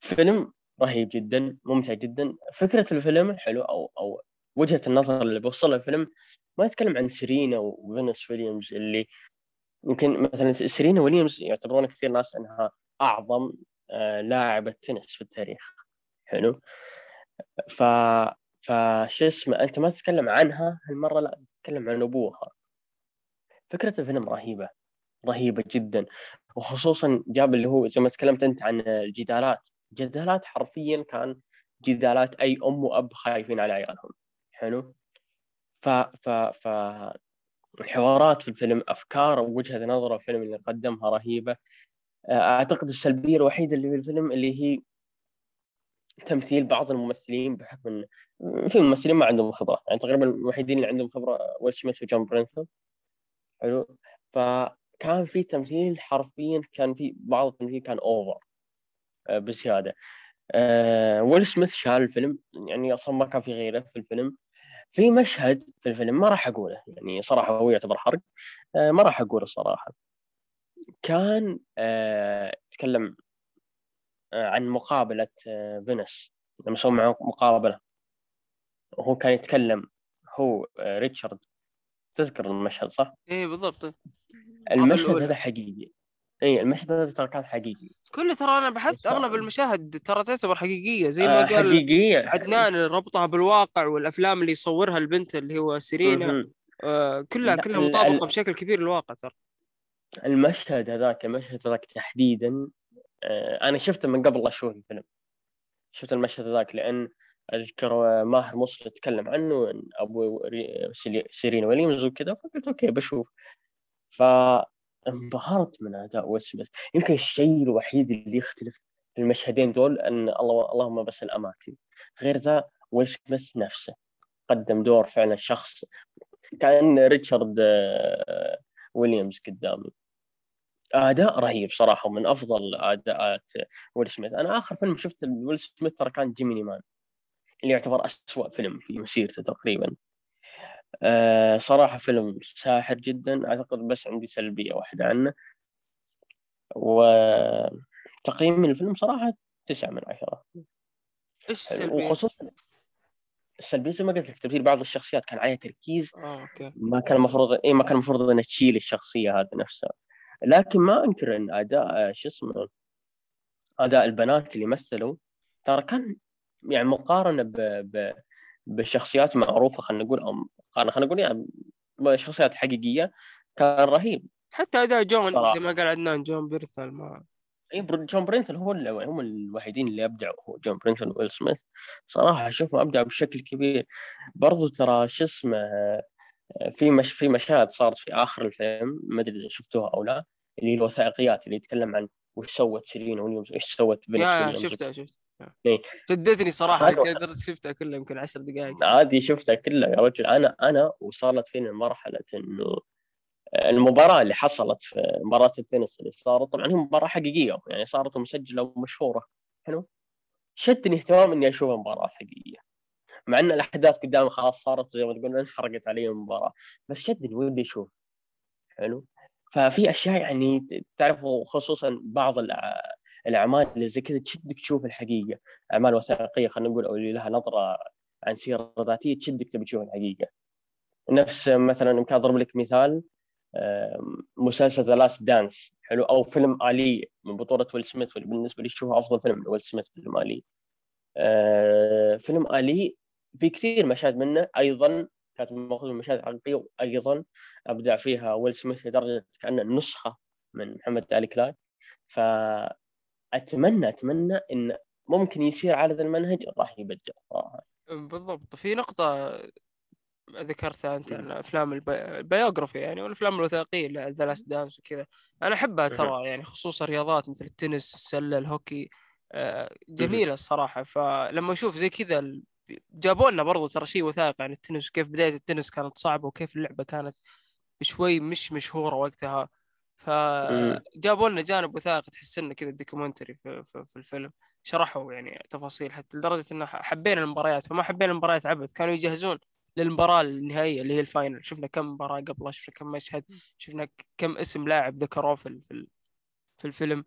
فيلم رهيب جدا ممتع جدا. فكرة الفيلم حلو أو أو وجهة النظر اللي بوصلها الفيلم ما يتكلم عن سيرينا وفينوس ويليامز اللي يمكن مثلا سيرينا ويليامز يعتبرون كثير ناس إنها أعظم آه، لاعبه تنس في التاريخ. حلو؟ ف فش اسمه أنت ما تتكلم عنها هالمرة لا تتكلم عن أبوها. فكرة الفيلم رهيبة رهيبة جدا. وخصوصا جاب اللي هو زي ما تكلمت أنت عن الجدالات. جدالات حرفيا كان جدالات أي أم وأب خايفين على عيالهم. حلو؟ ف ف ف الحوارات في الفيلم أفكار ووجهة نظر الفيلم اللي قدمها رهيبة. أعتقد السلبية الوحيدة اللي في الفيلم اللي هي تمثيل بعض الممثلين بحكم في ممثلين ما عندهم خبرة يعني تقريبا الوحيدين اللي عندهم خبرة ويل سميث وجون بيرنثال حلو. فكان في تمثيل حرفيا كان في بعض التمثيل كان over بزيادة. آه، ويل سميث شال الفيلم يعني أصلا ما كان في غيره في الفيلم. في مشهد في الفيلم ما راح أقوله يعني صراحة هو يعتبر حرق آه، ما راح أقوله صراحة. كان آه، تكلم آه، عن مقابلة آه، فينس لما سووا معه مقابلة وهو كان يتكلم هو آه، ريتشارد. تذكر المشهد صح؟ إيه بالضبط. المشهد. هذا حقيقي. اي المشهد هذا ترى كان حقيقي. كله ترى أنا بحثت أغلب المشاهد ترى تعتبر حقيقية زي ما آه قال حقيقية. عدنان ربطها بالواقع والأفلام اللي يصورها البنت اللي هو سيرينا. آه كلها لا، كلها مطابقة ال- بشكل كبير للواقع ترى. المشهد هذاك المشهد هذاك تحديدا آه، أنا شفته من قبل لا أشوف الفيلم. شفت المشهد هذاك لأن أذكر آه، ماهر مصر يتكلم عنه إن أبو سيرينا ويليامز وكذا فقلت okay بشوف. فانبهرت من أداء ويل سميث. يمكن الشيء الوحيد اللي يختلف في المشهدين دول إن الله اللهم بس الأماكن. غير ذا ويل سميث نفسه قدم دور فعلا شخص كأن ريتشارد آه، ويليامز قدامي آداء رهيب صراحة من أفضل أداءات ويل سميث. أنا آخر فيلم شفت ويل سميث ترى كان Gemini Man اللي يعتبر أسوأ فيلم في مسيرته تقريبا. أه صراحة فيلم ساحر جدا أعتقد بس عندي سلبية واحدة عنه. وتقييم الفيلم صراحة تسعة من عشرة. إيش حلو. السلبية؟ وخصوصا السلبية زي ما قلت لك تمثيل بعض الشخصيات كان عليها تركيز. آه okay. ما كان المفروض اي ما كان المفروض انها تشيل الشخصية هذه نفسها. لكن ما أنكر إن أداء آه، شو اسمه أداء البنات اللي مثلوا ترى كان يعني مقارنة ب... ب... بشخصيات معروفة خلينا نقول أو خلينا نقول يعني بشخصيات حقيقية كان رهيب. حتى أداء جون. زي ما قال عدنان جون بيرنثال ما إي جون بيرنثال هو اللي هم الوحيدين اللي أبدعوا هو جون بيرنثال ويل سميث. صراحة أشوفهم أبدعوا بشكل كبير. برضو ترى شو اسمه في مش في مشاهد صارت في آخر الفيلم ما أدري إذا شفتوها أو لا اللي هي الوثائقيات اللي يتكلم عن وش سوت سيرينا ويليامز وايش سوت ويليامز. شفتها شفتها. إيه. شدتني صراحة درس شفتها كلها يمكن 10 دقائق. عادي شفتها كلها يا رجل. أنا أنا وصارت فيني مرحلة إنه المباراة اللي حصلت في مباراة التنس اللي صارت طبعا هي مباراة حقيقية يعني صارت مسجلة ومشهورة. حلو؟ شدني اهتمام إني اشوفها مباراة حقيقية. مع إن الأحداث قدامي خلاص صارت زي ما تقول انحرقت علي المباراة. بس شدني ودي أشوف حلو؟ ففي أشياء يعني تعرفوا خصوصا بعض الأعمال اللي زي كذا تشدك تشوف الحقيقة. أعمال وثائقية خلينا نقول أو اللي لها نظرة عن سيرة ذاتية تشدك تبي تشوف الحقيقة. نفس مثلا يمكن أضرب لك مثال مسلسل The Last Dance حلو؟ أو فيلم آلي من بطولة ويل سميث بالنسبة لي اشوفه أفضل فيلم لويل سميث فيلم آلي. آه، فيلم آلي في كثير مشاهد منه أيضا كانت ماخوذه من مشاهد حقيقيه وأيضا أبدع فيها ويل سميث لدرجة كأنه نسخة من محمد علي كلاي. فأتمنى أتمنى إن ممكن يصير على ذا المنهج راح يبدع. صراحة بالضبط. في نقطة ذكرتها أنت عن أفلام ال bi... ال biography يعني والأفلام الوثائقية The Last Dance وكذا. أنا أحبها ترى يعني خصوصا رياضات مثل التنس السلة الهوكي آه، جميلة الصراحة. فلما أشوف زي كذا جابوا لنا برضو ترى شيء وثائقي عن التنس وكيف بداية التنس كانت صعبة وكيف اللعبة كانت شوي مش مشهورة وقتها. فجابوا لنا جانب وثائقي تحس إنه كذا documentary في, في, في الفيلم. شرحوا يعني تفاصيل حتى لدرجة إنه حبينا المباريات. فما حبينا المباريات عبث كانوا يجهزون للمباراة النهائية اللي هي الفاينل شفنا كم مباراة قبلها شفنا كم مشهد شفنا كم اسم لاعب ذكروه في في ال- في الفيلم.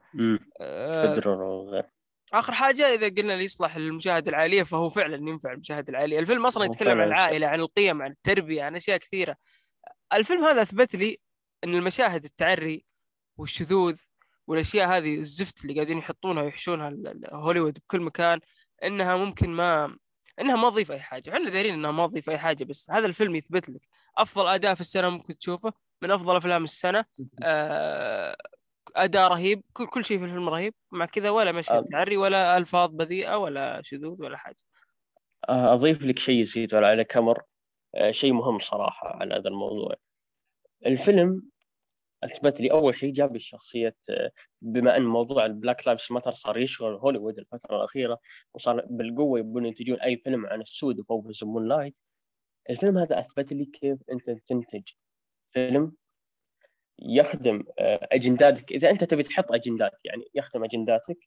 آه، آخر حاجة إذا قلنا اللي يصلح للمشاهده العائلية فهو فعلا ينفع المشاهده العائلية. الفيلم أصلا يتكلم عن. العائله عن القيم عن التربية عن أشياء كثيرة. الفيلم هذا أثبت لي إن المشاهد التعري والشذوذ والأشياء هذه الزفت اللي قاعدين يحطونها ويحشونها هوليوود بكل مكان إنها ممكن ما إنها ما تضيف أي حاجة. إحنا دارين إنها ما تضيف أي حاجة بس هذا الفيلم يثبت لك أفضل أداء في السنة ممكن تشوفه من أفضل أفلام السنة. آه، اداء رهيب كل كل شيء في الفيلم رهيب. مع كذا ولا مشهد آه. تعري ولا ألفاظ بذيئة ولا شذوذ ولا حاجة. آه، أضيف لك شيء زيد على كمر آه، شيء مهم صراحة على هذا الموضوع. الفيلم أثبت لي أول شيء جاب لي شخصيه بما أن موضوع ال Black Lives Matter صار يشغل هوليوود الفترة الأخيرة وصار بالقوة يبون ينتجون أي فيلم عن السود وفوق يسمون لايت. الفيلم هذا أثبت لي كيف أنت تنتج فيلم يخدم آه، أجنداتك. إذا أنت تبي تحط أجندات يعني يخدم أجنداتك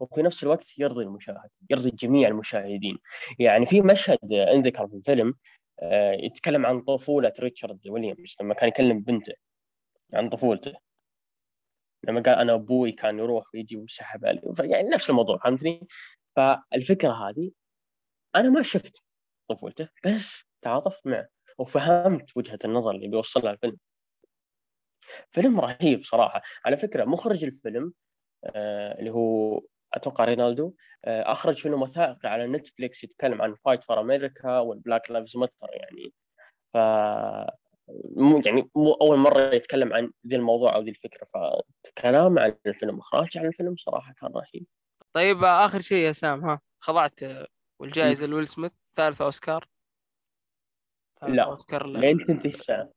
وفي نفس الوقت يرضي المشاهد يرضي جميع المشاهدين. يعني في مشهد آه، انذكر في الفيلم آه، يتكلم عن طفولة ريتشارد ويليامز لما كان يكلم بنته عن طفولته. لما قال أنا أبوي كان يروح ويجي ويسحب علي يعني نفس الموضوع فهمتني؟ فالفكرة هذه أنا ما شفت طفولته بس تعاطفت معه وفهمت وجهة النظر اللي بيوصلها الفيلم. فيلم رهيب صراحة. على فكرة مخرج الفيلم آه اللي هو أتوقع رينالدو آه أخرج فيلم وثائقي على نتفليكس يتكلم عن Fight for America وال Black Lives Matter يعني. ف مو يعني مو أول مرة يتكلم عن ذي الموضوع أو ذي الفكرة فكلام عن الفيلم إخراج عن الفيلم صراحة كان رهيب. طيب آخر شيء يا سام ها خضعت آه، والجائزة لويل سميث ثالث أوسكار. ثالث لا. أوسكار لين تنتهي السنة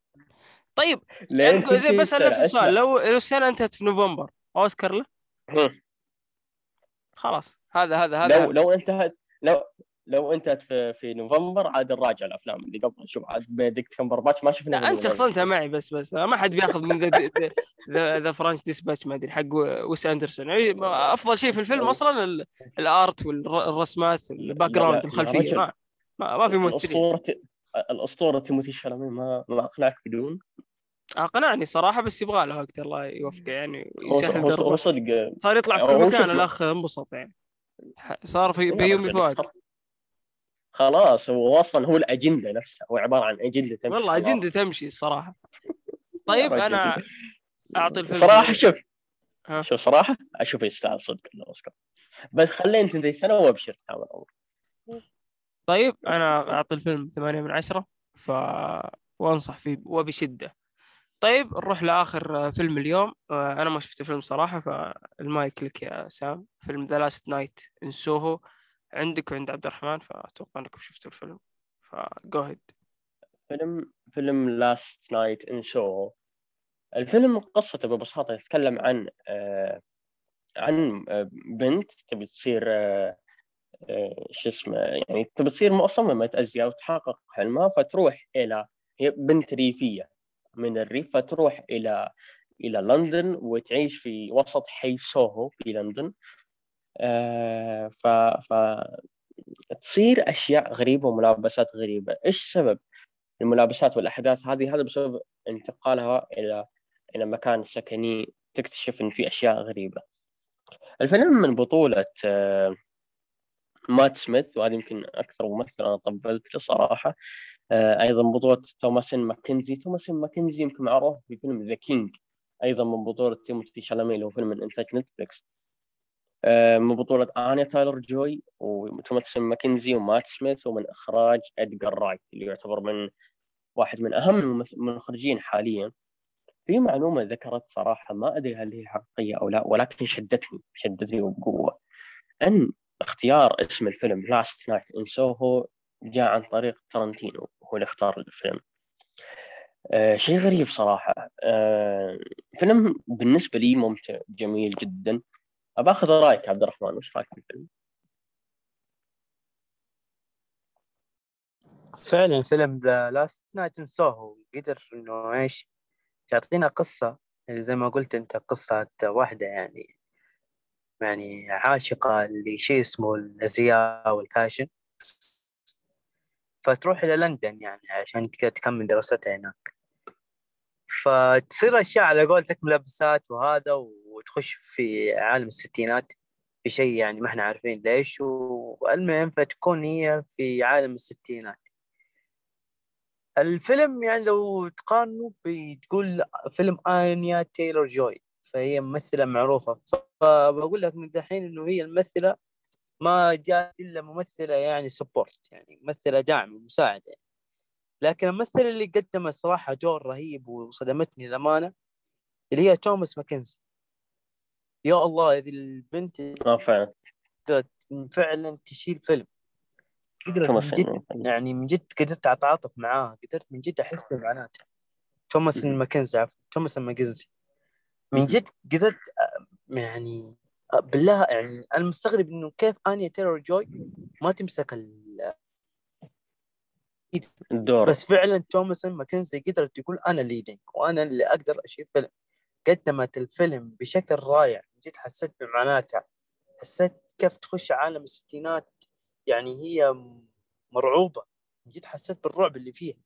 طيب يعني زي السنة. نفس السؤال. لو لو السنة أنتهت في نوفمبر أوسكار له. خلاص هذا هذا هذا لو لو انتهت لو لو انتهت في في نوفمبر عاد نراجع الأفلام اللي قبل شوف عاد بيدكت كمبر باتش ما شفنا لا أنت شخصنتها معي بس بس ما حد بياخذ من ذا ذا ذا فرانش ديسباتش ما أدري حق ويس أندرسون يعني أفضل شيء في الفيلم أصلا ال- الآرت والرسمات الباك جراوند الخلفية. ما ما, ما في ممثلين الأسطورة تيموثي شالامي ما ما أقنعك بدون أقنعني صراحة بس يبغى له وقت الله يوفقه يعني يسهل هو- صدق صار يطلع في كل مكان. الأخ انبسط يعني صار في بيومي فؤاد خلاص هو أصلا هو الأجندة نفسها هو عبارة عن أجندة تمشي والله. أجندة تمشي الصراحة (laughs) طيب. أنا أعطي الفيلم صراحة شوف. شوف صراحة أشوف يستاهل صدق الأوسكار بس خلينا تنتهي سنة وأبشر تامر أول. طيب أنا أعطي الفيلم ثمانية من عشرة ف وأنصح فيه وبشدة. طيب نروح لآخر فيلم اليوم. آه، أنا ما شفت الفيلم صراحة فالمايك لك يا سام. فيلم The Last Night in Soho عندك وعند عبد الرحمن فأتوقع إنكم شفتوا الفيلم. ف go ahead فيلم فيلم Last Night in Soho الفيلم قصته ببساطة يتكلم عن آه عن آه بنت تبي تصير شو اسمه يعني تبي تصير مصممة أزياء وتحقق حلمها فتروح إلى هي بنت ريفية من الريف فتروح إلى إلى لندن وتعيش في وسط حي سوهو في لندن. آه ف ف تصير أشياء غريبة وملابسات غريبة. إيش سبب الملابسات والأحداث هذه؟ هذا بسبب انتقالها إلى إلى مكان سكني تكتشف إن في أشياء غريبة. الفيلم من بطولة آه، مات سميث وهذا يمكن أكثر ممثل أنا طبلت له صراحة. آه، أيضا بطولة توماسين ماكنزي. توماسين ماكنزي يمكن معروف في فيلم The King أيضا من بطولة تيموثي شالامي اللي هو فيلم من نتفلكس آه، من بطولة آنيا تايلر جوي وتوماسين ماكنزي ومات سميث ومن إخراج إدغار رايت اللي يعتبر من واحد من أهم المخرجين حاليا. في معلومة ذكرت صراحة ما أدري هل هي حقيقية أو لا ولكن شدتني شدتني وبقوة أن اختيار اسم الفيلم Last Night in Soho جاء عن طريق تارانتينو هو اللي اختار الفيلم. آه شيء غريب صراحة. آه فيلم بالنسبة لي ممتع جميل جدا. أباخذ رأيك عبد الرحمن وش رأيك بالفيلم؟ فعلا فيلم The Last Night in Soho قدر إنه إيش يعطينا قصة يعني زي ما قلت أنت قصة واحدة يعني. يعني عاشقة لشيء اسمه الأزياء وال fashion. فتروح إلى لندن يعني عشان تك- تكمل دراستها هناك. فتصير أشياء على قولتك ملبسات وهذا وتخش في عالم الستينات في شيء يعني ما إحنا عارفين ليش. والمهم فتكون هي في عالم الستينات. الفيلم يعني لو تقارنه بتقول فيلم آنيا تايلور جوي. فهي ممثلة معروفة. فبقول لك من دحين إنه هي الممثلة ما جات إلا ممثلة يعني support يعني ممثلة دعم مساعدة يعني. لكن الممثلة اللي قدمت صراحة دور رهيب وصدمتني الأمانة اللي هي توماس ماكنزي. يا الله هذه البنت آه فعلا. فعلا تشيل فيلم. قدرت من جد يعني من جد قدرت أتعاطف معاها قدرت من جد أحس بمعاناتها توماس. ماكنزي عفوا توماس ماكنزي. من جد قدرت أ- يعني أ- بالله يعني أنا مستغرب إنه كيف آنيا تايلور جوي ما تمسك ال... الدور. بس فعلا توماس ماكنزي قدرت تقول أنا leading وأنا اللي أقدر اشيل فيلم. قدمت الفيلم بشكل رائع. من جد حسيت بمعاناتها حسيت كيف تخش عالم الستينات يعني هي مرعوبة. من جد حسيت بالرعب اللي فيها.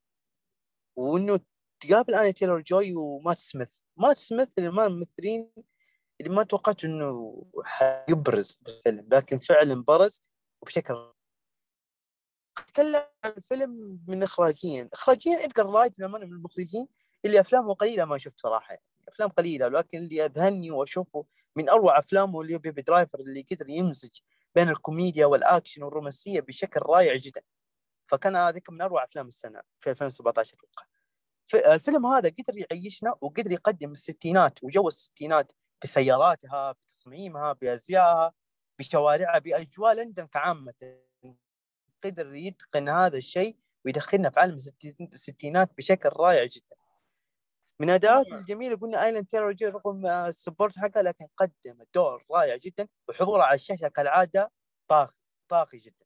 وإنه تقابل آنيا تايلور جوي ومات سميث. مات سميث اللي ما الممثلين اللي ما توقعت إنه حيبرز بالفيلم لكن فعلا برز وبشكل أتكلم عن الفيلم من اخراجيا. اخراجيا ادجار رايت للامانه من المخرجين اللي افلامه قليلة ما شفت صراحة يعني أفلام قليلة لكن اللي اذهلني وأشوفه من أروع أفلامه اللي هو Baby Driver اللي قدر يمزج بين الكوميديا والأكشن والرومانسية بشكل رائع جدا. فكان هذيك من أروع أفلام السنة في 2017 أتوقع الفيلم هذا قدر يعيشنا وقدر يقدم الستينات وجو الستينات بسياراتها بتصميمها بأزيائها بشوارعها بأجواء لندن كعامة. قدر يتقن هذا الشيء ويدخلنا في عالم الستين- الستينات بشكل رائع جدا. من اداءات الجميلة قلنا آنيا تايلور جوي رغم آه، ال support حقها لكن قدم الدور رائع جدا وحضوره على الشاشة كالعادة طاغي طاغي جدا.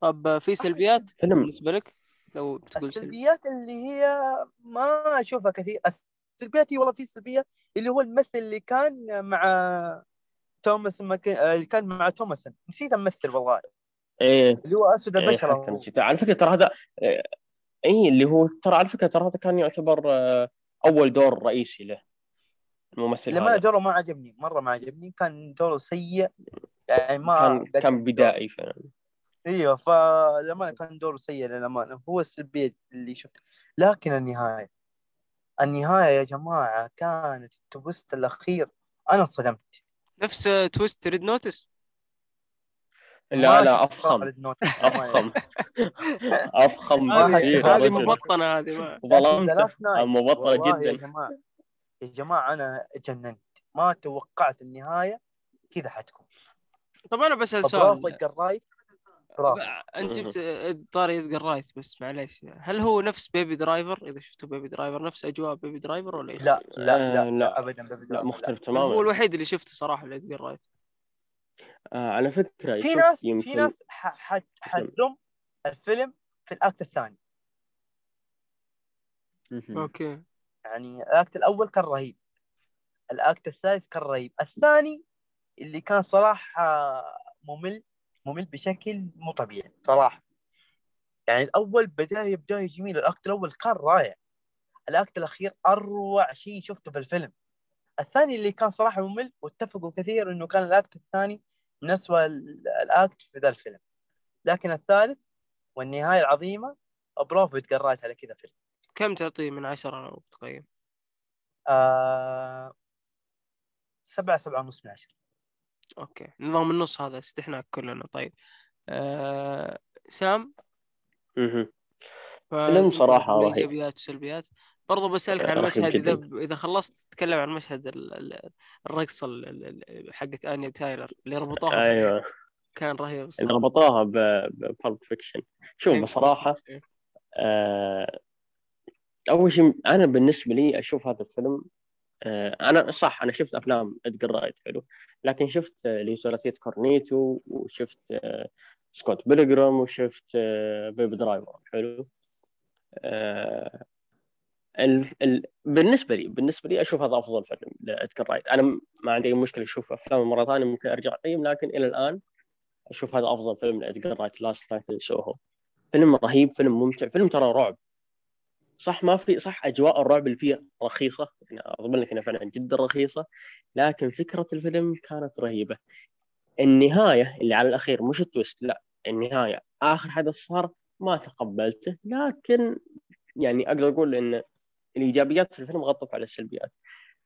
طب في سلبيات فيلم بالنسبة لك؟ لو بتقول سلبي. السلبيات اللي هي ما أشوفها كثير. السلبيات هي والله في سلبية اللي هو الممثل اللي كان مع توماس مك... اللي كان مع توماس نسيت الممثل والله. إيه. اللي هو أسود إيه البشرة. حتى نسيت على فكرة ترى هذا إيه، اي اللي هو ترى على فكرة ترى هذا كان يعتبر آه، أول دور رئيسي له الممثل لما هذا. دوره ما عجبني. مرة ما عجبني. كان دوره سيء. يعني ما كان كان. بدائي فعلا. إيوه فللامانه كان دوره سيء للأمانة. هو السلبيه اللي شفته. لكن النهاية النهاية يا جماعة كانت ال twist الأخير. أنا انصدمت. نفس twist Red Notice؟ لا لا أفخم. أفخم. أفخم هذه- مبطنة هذه ظلمته. مبطله والله يا جدا. جماعة يا جماعة أنا جننت. ما توقعت النهاية كذا حتكون. طب أنا بسأل سؤال. انت. جبت طاري ادجار رايت بس معليش. هل هو نفس Baby Driver؟ إذا شفتوا Baby Driver نفس أجواء Baby Driver ولا؟ لا لا آه، لا, لا. لا. ابدا Baby لا Driver. مختلف أنا هو تماما. الوحيد اللي شفته صراحة لادجار رايت آه على فكرة في ناس في يمكن ناس ح- ح- حتذم الفيلم في ال act الثاني. okay. يعني ال act الأول كان رهيب. ال act الثالث كان رهيب. الثاني اللي كان صراحة ممل ممل بشكل مو طبيعي صراحة. يعني الأول بدايه بدايه جميله ال act الأول كان رائع. ال act الأخير أروع شيء شفته في الفيلم الثاني اللي كان صراحة ممل واتفقوا كثير إنه كان ال act الثاني من اسوء ال- ال act في ذا الفيلم. لكن الثالث والنهاية العظيمة برافو تقرأت على كذا فيلم. كم تعطيه من عشرة لو تقيم؟ آه... سبعة سبعة ونص من عشرة. okay. نظام النص هذا استحناك كلنا. طيب. آه... سام. ف- فيلم صراحة من رهيب. إيجابيات وسلبيات. برضو بسألك عن رهيب مشهد إذا. إذا خلصت تتكلم عن مشهد ال- ال- الرقصة ال- ال- ال- حقت آنيا تايلر اللي ربطوها أيوه. كان رهيب اللي ربطوها ب Pulp Fiction شوف إيه. بصراحة آه، أول شيء أنا بالنسبة لي أشوف هذا الفيلم آه، أنا صح أنا شفت أفلام ادجر رايت حلو لكن شفت آه، اللي ثلاثيه كورنيتو وشفت آه، سكوت بيلجرام وشفت آه، Baby Driver حلو. آه، ال... ال... بالنسبة لي بالنسبة لي أشوف هذا أفضل فيلم لادجر رايت أنا ما عندي مشكلة أشوف أفلام مرة ثانية ممكن أرجع أقيم لكن إلى الآن أشوف هذا أفضل فيلم لادجر رايت Last Night Soho فيلم رهيب فيلم ممتع فيلم ترى رعب. صح ما في صح أجواء الرعب اللي فيه رخيصة. يعني لك انها فعلا جدا رخيصة لكن فكرة الفيلم كانت رهيبة. النهاية اللي على الأخير مش التويست لا النهاية. آخر حدث صار ما تقبلته لكن يعني أقدر أقول إن الإيجابيات في الفيلم غطت على السلبيات.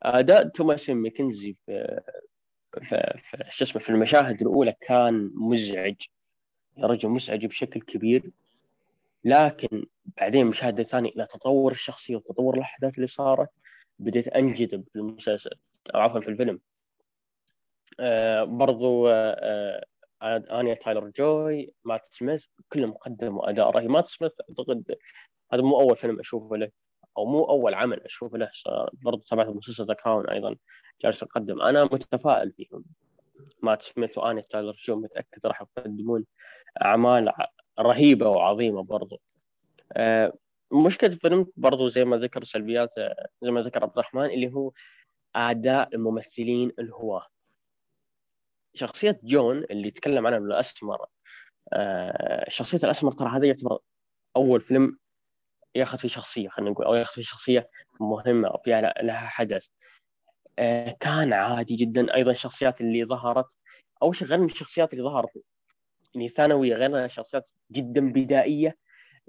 اداء توماس ماكنزي في شو اسمه في المشاهد الأولى كان مزعج. يا رجل مزعج بشكل كبير. لكن بعدين مشاهدة ثانية إلى تطور الشخصية وتطور الأحداث اللي صارت بديت أنجذب في المسلسل أو عفوا في الفيلم. آه برضو آه آه آنيا تايلر جوي مات سميث كلهم قدموا أداء رهيب. مات سميث أعتقد هذا مو أول فيلم أشوفه له أو مو أول عمل أشوفه له برضو تابعت مسلسل The Crown أيضا جالس أقدم أنا متفائل فيهم. مات سميث وآنيا تايلر جوي متأكد راح يقدمون أعمال رهيبة وعظيمة برضو. آه، مشكلة الفيلم برضو زي ما ذكر سلبيات آه، زي ما ذكر عبد الرحمن اللي هو أداء الممثلين الهواة. شخصية جون اللي تكلم عنها الأسمر آه، شخصية الأسمر ترى هذا يعتبر أول فيلم ياخذ فيه شخصية خلينا نقول أو ياخذ فيه شخصية مهمة أو فيها لها حدث. كان عادي جدا. أيضا الشخصيات اللي ظهرت أول شيء غير من الشخصيات اللي ظهرت يعني ثانوية غير شخصيات جدا بدائية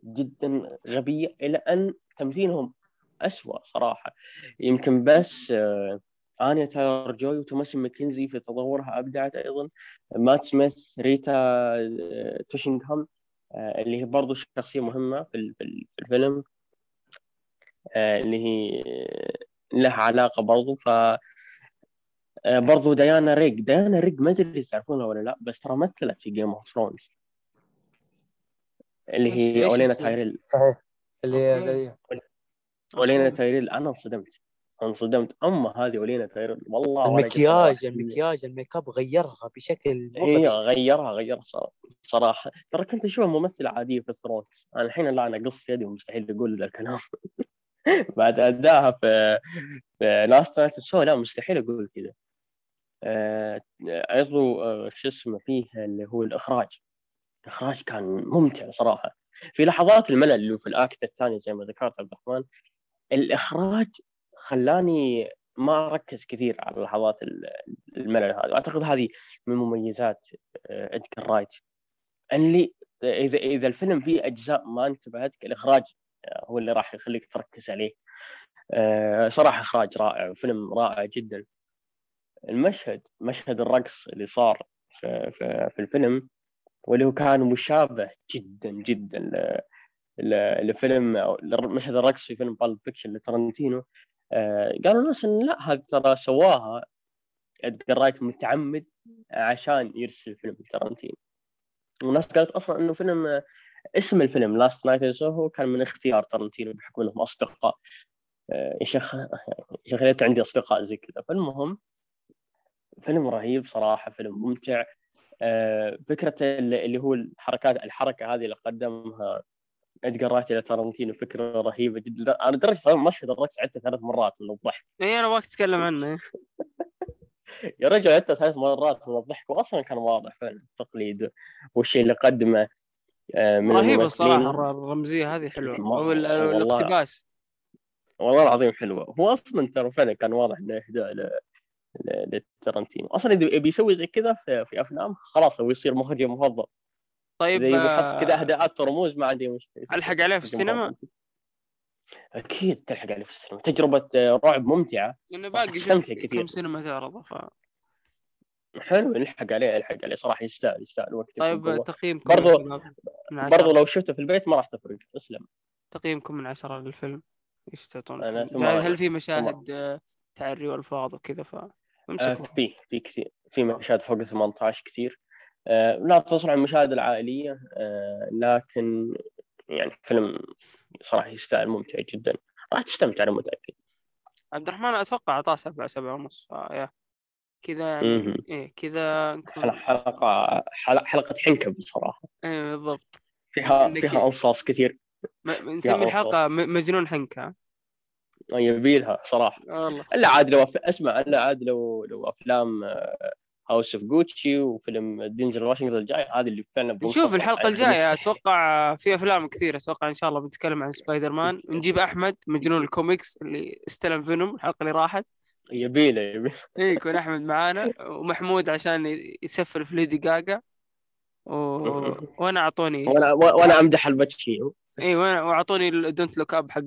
جدا غبية إلى أن تمثيلهم أسوأ صراحة. يمكن بس آه، آنيا تايلر جوي وتوماسي ماكنزي في تطورها أبدعت أيضا. مات سميث ريتا آه، توشنغهام آه، اللي هي برضو شخصية مهمة في ال- في ال- في الفيلم اللي هي لها علاقة برضو. ف برضو ديانا ريج. ديانا ريج ما أدري تعرفونها ولا لا بس ترى مثلت في Game of Thrones اللي هي أولينا؟ تايريل. صحيح. اللي هي أولينا. تايريل. أنا انصدمت. انصدمت. أما هذه أولينا تايريل والله المكياج المكياج الميك اب غيرها بشكل طبيعي. غيرها غيرها صراحة. صراحة. ترى كنت أشوفها ممثلة عادية في Thrones أنا الحين لا أنا قص يدي ومستحيل أقول ذا الكلام. (laughs) بعد أداها في في Last Night Soho لا مستحيل أقول كذا. آه، عضو آه، شو اسمه فيه اللي هو الإخراج. الإخراج كان ممتع صراحة. في لحظات الملل اللي في الأكت الثاني زي ما ذكرت عبد الرحمن الإخراج خلاني ما أركز كثير على لحظات ال- الملل هذه. وأعتقد هذه من مميزات آه، إدجار رايت اللي إذا إذا الفيلم فيه أجزاء ما انتبهتك الإخراج آه، هو اللي راح يخليك تركز عليه. آه، صراحة إخراج رائع فيلم رائع جدا. المشهد مشهد الرقص اللي صار في, في, في الفيلم واللي هو كان مشابه جدا جدا ل- لفيلم أو مشهد الرقص في فيلم Pulp Fiction لترنتينو قالوا الناس إن لا هذا ترى سواها. ادجار رايت متعمد عشان يرسل فيلم ترنتينو والناس قالت أصلا إنه فيلم اسم الفيلم Last Night Soho كان من اختيار ترنتينو بحكم إنهم أصدقاء. آه، يا شيخ يا شيخ ليت عندي أصدقاء زي كذا. فالمهم فيلم رهيب صراحة فيلم ممتع. آه، فكرة اللي هو الحركات الحركة هذه اللي قدمها ادجار رايت إلى ترنتينو فكرة رهيبة جدا. أنا لدرجه مشهد الرقص عدته ثلاث مرات من الضحك. إي أنا ابغاك تتكلم عنه. (laughs) يا رجل عدته ثلاث مرات من الضحك واصلا كان واضح فعلا التقليد والشيء اللي قدمه آه، من رهيبة. الصراحه الر- الرمزية هذه حلوة أو ال- والله. الاقتباس. والله العظيم حلوة. هو أصلا ترى فعلا كان واضح إنه اهداء لترنتينو. أصلا إذا يبي يسوي زي كذا في, في أفلام خلاص هو يصير مخرج مفضل. طيب إذا يحط كذا آه، اهداءات ورموز ما عندي مشكلة. ألحق عليه في السينما؟ أكيد تلحق عليه في السينما. تجربة آه، رعب ممتعة. لأنه باقي كثير. كم سينما تعرض ف... حلو نلحق عليه نلحق عليه. صراحة يستاهل يستاهل وقت طيب تقييمكم برضو- برضو لو شفته في البيت ما راح تفرق. اسلم. تقييمكم من عشرة للفيلم. إيش تعطون. هل في مشاهد آه، تعري والفاظ وكذا ف آه، في في كثير في مشاهد فوق 18 كثير. آه، لا تصل عن المشاهد العائلية آه، لكن يعني فيلم صراحة يستاهل ممتع جدا. راح تستمتع أنا متاكد عبد الرحمن أتوقع اعطاه سبعة سبعة ونص. كذا يعني. إيه كذا نكون حلقة, حلقة حنكب بصراحة. إيه بالضبط. فيها فيها انصاص كثير. م- نسمي. الحلقة مجنون حنكة. يبي لها صراحة. والله. إلا عاد لو أف- أسمع إلا عاد لو لو أفلام House of Gucci وفيلم دينزل واشنطن الجاي هذه اللي فعلا نشوف. الجاية. مستحيل. أتوقع في أفلام كثيرة أتوقع إن شاء الله بنتكلم عن سبايدر مان ونجيب (laughs) أحمد مجنون الكوميكس اللي استلم فينوم الحلقة اللي راحت. يبي له يبي إيه يكون أحمد معانا. ومحمود عشان يسفل في ليدي جاجا. و... وأنا أعطوني؟ وأنا وأنا أمدح الباتشينو اي وأنا وأعطوني دونت لوك أب حق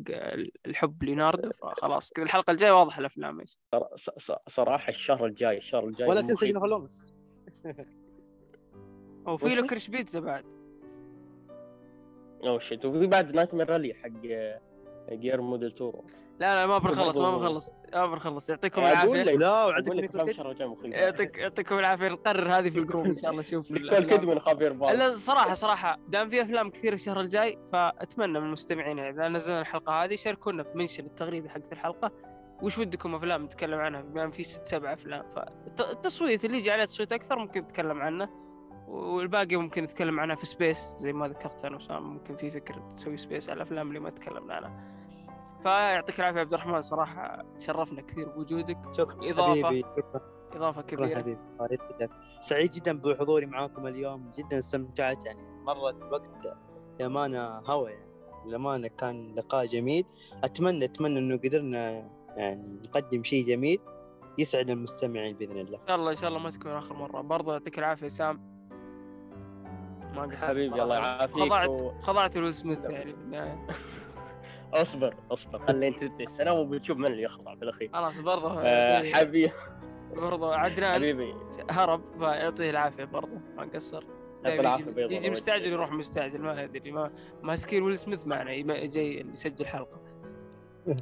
الحب ليوناردو فخلاص. كذا الحلقة الجاية واضح الأفلام إيش. ص- ص- صراحة الشهر الجاي الشهر الجاي ولا تنسى. جنف لومس وفي؟ له كرش بيتزا بعد. أو شيت. وفي بعد نايت مير رالي حق جيرمو ديل تورو. لا لا ما بنخلص ما بنخلص. ما بنخلص. يعطيكم لك. لا يعطيك يعطيكم العافية. نقرر هذه في ال group إن شاء الله نشوف نيكول (laughs) الأفلام. كيدمان خافير بال لا صراحة صراحة دام في أفلام كثيرة الشهر الجاي فأتمنى من المستمعين إذا نزلنا الحلقة هذه شاركونا في mention التغريدة حقت الحلقة. وش ودكم أفلام نتكلم عنها؟ بما إن في ست سبع أفلام فالتصويت اللي يجي عليه تصويت أكثر ممكن نتكلم عنه. والباقي ممكن نتكلم عنها في space زي ما ذكرت أنا وسام ممكن في فكرة تسوي space على الأفلام اللي ما تكلمنا عنها. فيعطيك العافية يا عبد الرحمن صراحة شرفنا كثير بوجودك. شكرا إضافة. حبيبي شكرا. كبيرة. حبيبي. سعيد جدا بحضوري معاكم اليوم جدا استمتعت يعني مرت الوقت لأمانة هوا يعني. للأمانة كان لقاء جميل. أتمنى أتمنى إنه قدرنا يعني نقدم شيء جميل يسعد المستمعين بإذن الله. إن شاء الله إن شاء الله ما تكون آخر مرة. برضه يعطيك العافية سام. ما قصرت حبيبي الله. يعافيك. خضعت و... خضعت ويل سميث يعني. (laughs) اصبر اصبر. خلينا تنتهي السنة وبتشوف من اللي يخضع بالأخير. خلاص برضه آه، حبيبي. برضه عدنان. حبيبي. هرب فيعطيه العافية برضه. ما قصر العافية يجي, يجي مستعجل. يروح مستعجل ما أدري. ما ماسكين ويل سميث معنا. جاي يسجل حلقة.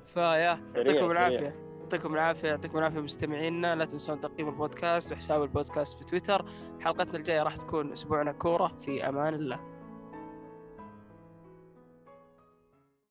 فيا يعطيكم. العافية. يعطيكم العافية يعطيكم العافية مستمعينا. لا تنسون تقييم البودكاست وحساب البودكاست في تويتر. حلقتنا الجاية راح تكون أسبوعنا كورة. في أمان الله.